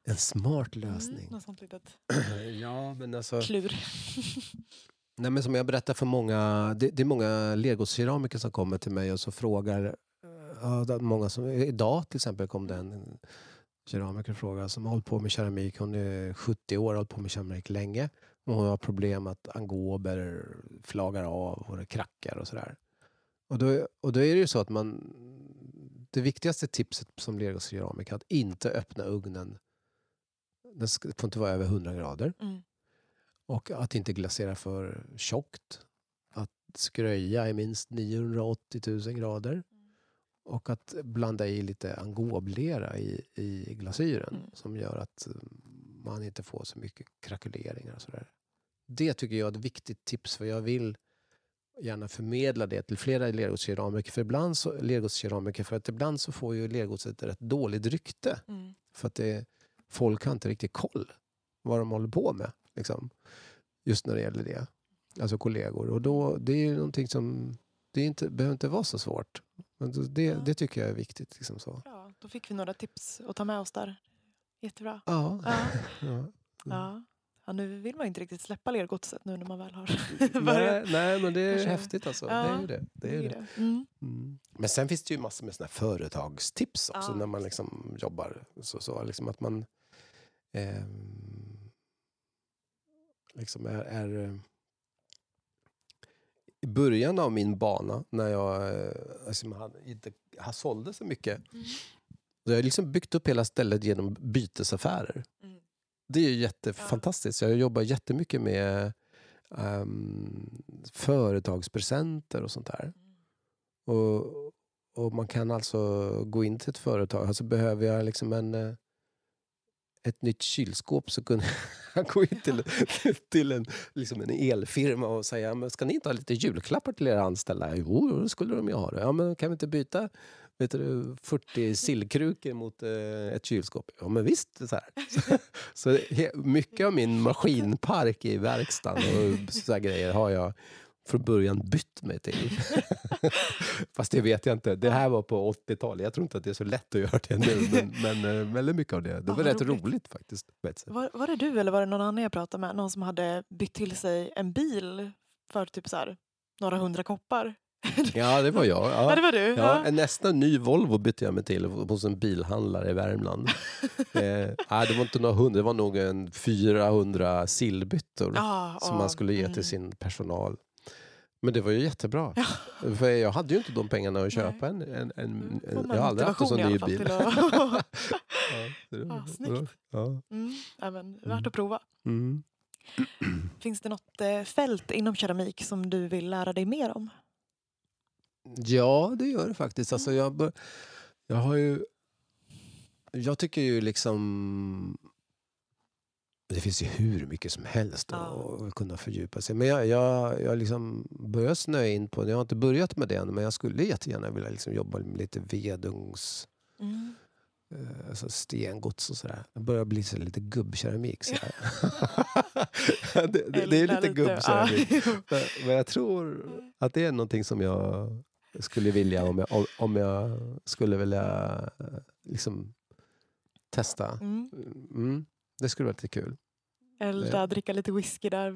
En smart Mm, lösning. något sånt litet ja, men alltså... klur. Nej, men som jag berättar för många, det, det är många legoceramiker som kommer till mig och så frågar, eh, ja, många som, idag till exempel kom det en keramiker fråga som har hållit på med keramik, hon är 70 år och har hållit på med keramik länge. Och hon har problem att angober flagar av och det krackar och sådär. Och då, och då är det ju så att man, det viktigaste tipset som legoceramiker är att inte öppna ugnen. Den ska- får inte vara över 100 grader. Mm. Och att inte glasera för tjockt. Att skröja i minst 980 000 grader. Och att blanda i lite angoblera i, i glasyren Mm. som gör att eh, man inte får så mycket krakuleringar och sådär. Det tycker jag är ett viktigt tips för jag vill gärna förmedla det till flera lergodskeramiker. För ibland så, lergodskeramiker för att ibland så får ju lergodset ett rätt dåligt rykte. Mm. För att det, folk har inte riktigt koll vad de håller på med. Liksom. Just när det gäller det. Alltså kollegor. Och då, det är ju någonting som det inte, behöver inte vara så svårt. Men det, Ja. det tycker jag är viktigt. Liksom så. Bra, då fick vi några tips att ta med oss där. Jättebra. Ja. Ja. ja. Ja. Ja, nu vill man inte riktigt släppa lergodset nu när man väl har Nej, börjat. nej, men det är Kanske- häftigt alltså. Det Ja, är ju det. det, är ju det. Mm. Mm. Men sen finns det ju massor med såna företagstips också Ja. när man liksom jobbar. Så, så, liksom att man ehm, liksom är, är eh, i början av min bana när jag eh, alltså, inte jag sålde så mycket. Mm. Så jag har liksom byggt upp hela stället genom bytesaffärer. Mm. Det är ju jättefantastiskt. Jag jobbar jättemycket med um, företagspresenter och sånt där. Och, och man kan alltså gå in till ett företag. Alltså behöver jag liksom en, eh, ett nytt kylskåp så kunde han går ju till, till en, liksom en elfirma och säger men ska ni inte ha lite julklappar till era anställda? Jo, det skulle de ju ha. Det. Ja, men kan vi inte byta vet du, 40 sillkrukor mot eh, ett kylskåp? Ja, men visst. Så, här. så, så he- mycket av min maskinpark i verkstaden och så här grejer har jag från början bytt mig till. Fast det vet jag inte. Det här var på 80-talet. Jag tror inte att det är så lätt att göra det nu. Men, men eh, väldigt mycket av det. Det var vad rätt roligt, roligt. faktiskt. Var, var det du eller var det någon annan jag pratade med? Någon som hade bytt till sig en bil för typ så här, några hundra koppar? Ja, det var jag. Ja, Ja. det var du? Ja, Ja. nästan ny Volvo bytte jag mig till hos en bilhandlare i Värmland. eh, nej, det var inte några hundra, det var nog en 400 sillbyttor Ja, som man skulle ge mm. till sin personal. Men det var ju jättebra. Ja. För jag hade ju inte de pengarna att köpa en, en, en, Mm, en, Jag har aldrig haft en sån ny bil. att- Ja, snyggt. Ja. mm, ja, men, värt Mm. att prova. Mm. Finns det något eh, fält inom keramik som du vill lära dig mer om? Ja, det gör det faktiskt. Alltså jag, bör, jag har ju... Jag tycker ju liksom... Det finns ju hur mycket som helst Ja. att kunna fördjupa sig. Men jag, jag, jag liksom börjar snöa in på, jag har inte börjat med det än, men jag skulle jättegärna vilja liksom jobba med lite vedugns, Mm. eh, alltså stengods och sådär. Det börjar bli så lite gubbkeramik. Så här. det, det, det är lite gubbkeramik. Men- Men jag tror att det är någonting som jag skulle vilja om jag, om, jag skulle vilja eh, liksom testa. Mm. Det skulle vara lite kul. Elda, dricka lite whisky där.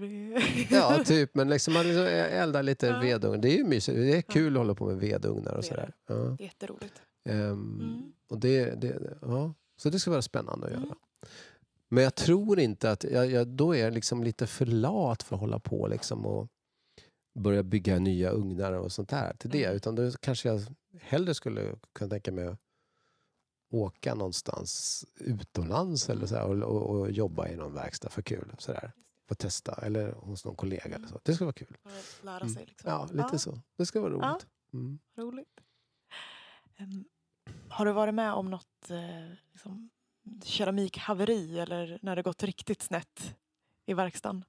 Ja, typ. Men liksom man liksom eldar lite Ja. vedugn. Det är ju mysigt. Det är kul Ja. att hålla på med vedugnar och Det är sådär. Ja. Jätteroligt. Ehm, Mm. och det, det, ja. Så det ska vara spännande att göra. Mm. Men jag tror inte att... Jag, jag, då är jag liksom lite för lat för att hålla på liksom och börja bygga nya ugnar och sånt där till det. Mm. Utan då kanske jag hellre skulle kunna tänka mig att åka någonstans utomlands eller så här, och, och, och jobba i någon verkstad för kul. Så där. Få testa. Eller hos någon kollega. Eller så. Det ska vara kul. Lära Mm. sig. Liksom. Ja, lite så. Det ska vara Ja. roligt. Mm. Roligt. Em, har du varit med om något eh, liksom, keramikhaveri eller när det gått riktigt snett i verkstaden?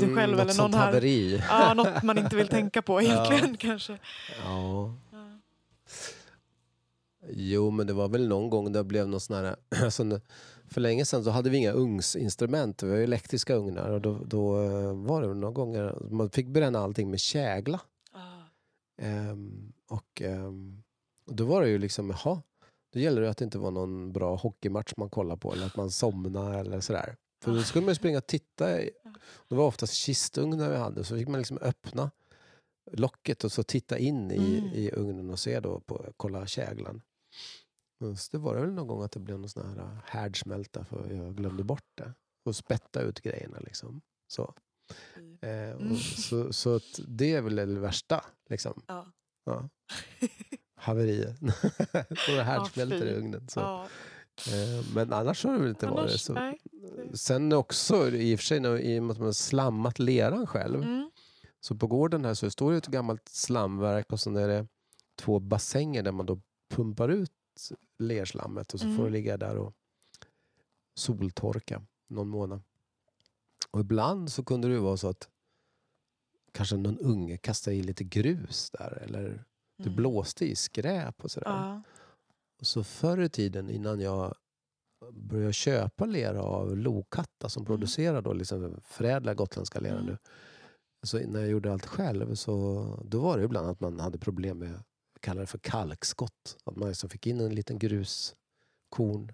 Du själv eller någon här? haveri. Ja, något man inte vill tänka på egentligen kanske. Ja. Jo, men det var väl någon gång det blev någon sån här... Alltså, för länge sedan så hade vi inga ugnsinstrument. Vi har elektriska ugnar. Och då, då eh, var det några gånger man fick bränna allting med kägla. Ah. Ehm, och, och då var det ju liksom, jaha. Då gäller det att det inte var någon bra hockeymatch man kollar på eller att man somnade eller sådär. För då skulle man springa och titta. I, det var oftast kistugnar vi hade. Så fick man liksom öppna locket och så titta in i, Mm. i ugnen och se då på, kolla käglan. Så det var det väl någon gång att det blev någon sån här äh, härdsmälta för jag glömde bort det. Och spätta ut grejerna liksom. Så, eh, Mm. så, så att det är väl det värsta. Liksom. Ja. Ja. Haverier. och det härdsmälter fy. i ugnen. Så. Ja. Eh, men annars har det väl inte varit Annars, så. nej. Sen också i och för sig när, i och med att man har slammat leran själv. Mm. Så på gården här så står det ett gammalt slamverk och sen är det två bassänger där man då pumpar ut lerslammet och så Mm. får det ligga där och soltorka någon månad. Och ibland så kunde det vara så att kanske någon unge kastade i lite grus där eller det Mm. blåste i skräp och sådär. Ja. Och Så förr i tiden innan jag började köpa lera av Lokatta som producerar då liksom förädlar gotländska lera Mm. nu. Så när jag gjorde allt själv så då var det ibland att man hade problem med, kallar det för kalkskott. Att man liksom fick in en liten gruskorn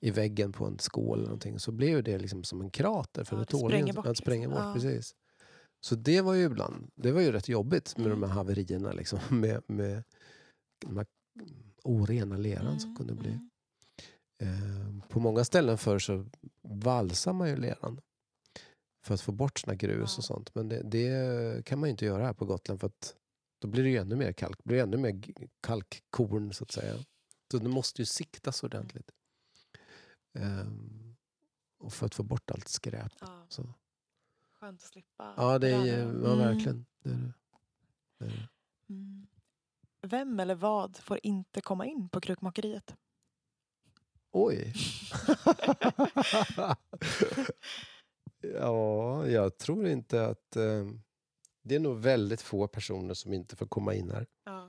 i väggen på en skål eller någonting. Så blev det liksom som en krater för Ja, det tål spränger bort spränger liksom. bort. Ja. Precis. Så det var ju ibland, det var ju rätt jobbigt med Mm. de här haverierna liksom, med, med de här orena leran som Mm, kunde bli. mm. Eh, på många ställen förr så valsar man ju leran för att få bort såna grus Ja. och sånt. Men det, det kan man ju inte göra här på Gotland för att då blir det ju ännu mer kalk. Det blir ännu mer kalkkorn så att säga. Så det måste ju siktas ordentligt. Ehm, och för att få bort allt skräp. Ja. Så. Skönt att slippa. Ja, det är, ja Mm. verkligen. Det är det. Det är det. Mm. Vem eller vad får inte komma in på krukmakeriet? Oj. ja, jag tror inte att... Eh, det är nog väldigt få personer som inte får komma in här. Ja.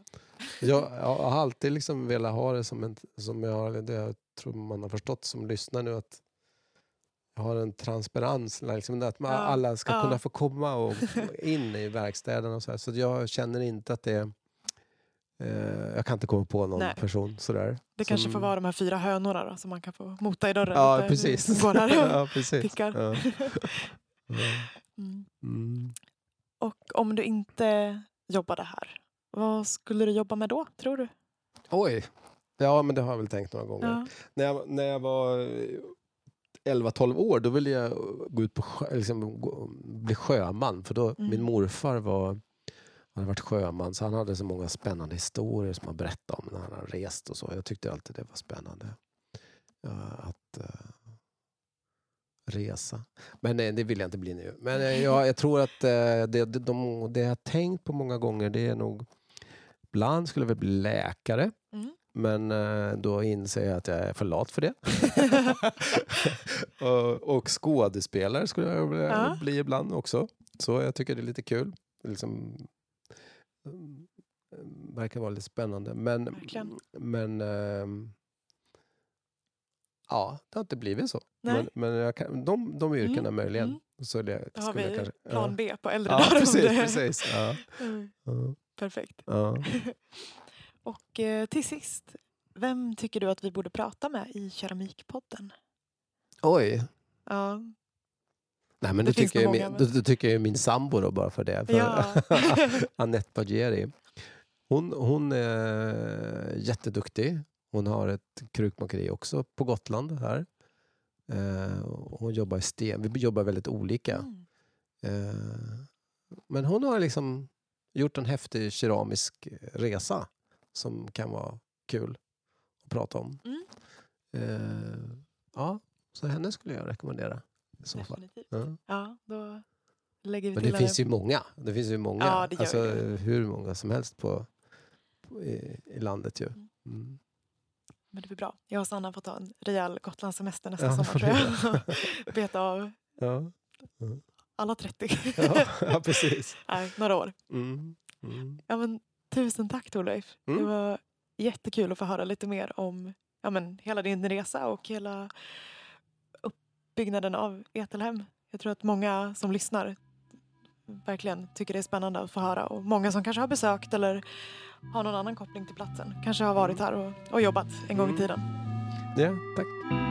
Jag, jag har alltid liksom velat ha det som en... Som jag, det jag tror man har förstått som lyssnar nu att jag har en transparens, liksom att man, Ja, alla ska ja. kunna få komma och in i verkstäderna och så här. Så jag känner inte att det är... Eh, jag kan inte komma på någon Nej. person sådär. Det kanske som- får vara de här fyra hönorna då, som man kan få mota i dörren. Ja, precis. Går där och ja, precis. pickar. Mm. Mm. Och om du inte jobbade här, vad skulle du jobba med då, tror du? Oj. Ja, men det har jag väl tänkt några gånger. Ja. När, jag, när jag var eh, 11-12 år då ville jag gå ut på sjö, liksom, gå, bli sjöman. För då, Mm. Min morfar var, hade varit sjöman så han hade så många spännande historier som han berättade om när han hade rest och så. Jag tyckte alltid det var spännande ja, att eh, resa. Men nej, det vill jag inte bli nu. Men eh, jag, jag tror att eh, det, de, det jag har tänkt på många gånger det är nog Ibland skulle jag väl bli läkare. Mm. Men eh, då inser jag att jag är för lat för det. och, och skådespelare skulle jag bli, Ja. bli ibland också. Så jag tycker det är lite kul. Liksom, mm, verkar vara lite spännande. Men, Verkligen. men ehm, ja, det har inte blivit så. Nej. Men, men jag kan, de, de yrkena Mm, möjligen. mm. Så det Då har vi kanske, plan ja. B på äldre Ja, dagar. precis. det- precis ja, Mm, ja, Perfekt. Och eh, till sist, vem tycker du att vi borde prata med i Keramikpodden? Oj. Ja. Nej, men Det då finns tycker, jag, min, många, då, men- tycker jag min sambo då bara för det. För Ja. Anette Bagieri. Hon, hon är jätteduktig. Hon har ett krukmakeri också på Gotland här. Eh, hon jobbar i sten. Vi jobbar väldigt olika. Mm. Eh, men hon har liksom gjort en häftig keramisk resa som kan vara kul att prata om. Mm. Eh, ja, så henne skulle jag rekommendera i så fall. Ja. Ja, då lägger vi Men till det finns ju många. Det finns ju många. Ja, alltså, hur många som helst på, på, i, i landet ju. Mm. Mm. Men det blir bra. Jag och Sanna får ta en rejäl Gotlandssemester nästa Ja, sommar tror jag. Beta av Ja. alla 30. Ja, ja, precis. Nej, några år. Mm. Mm. Ja, men, tusen tack Torleif. Mm. Det var jättekul att få höra lite mer om ja, men, hela din resa och hela uppbyggnaden av Etelhem. Jag tror att många som lyssnar verkligen tycker det är spännande att få höra och många som kanske har besökt eller har någon annan koppling till platsen kanske har varit här och, och jobbat en gång i Mm. tiden. Ja, tack.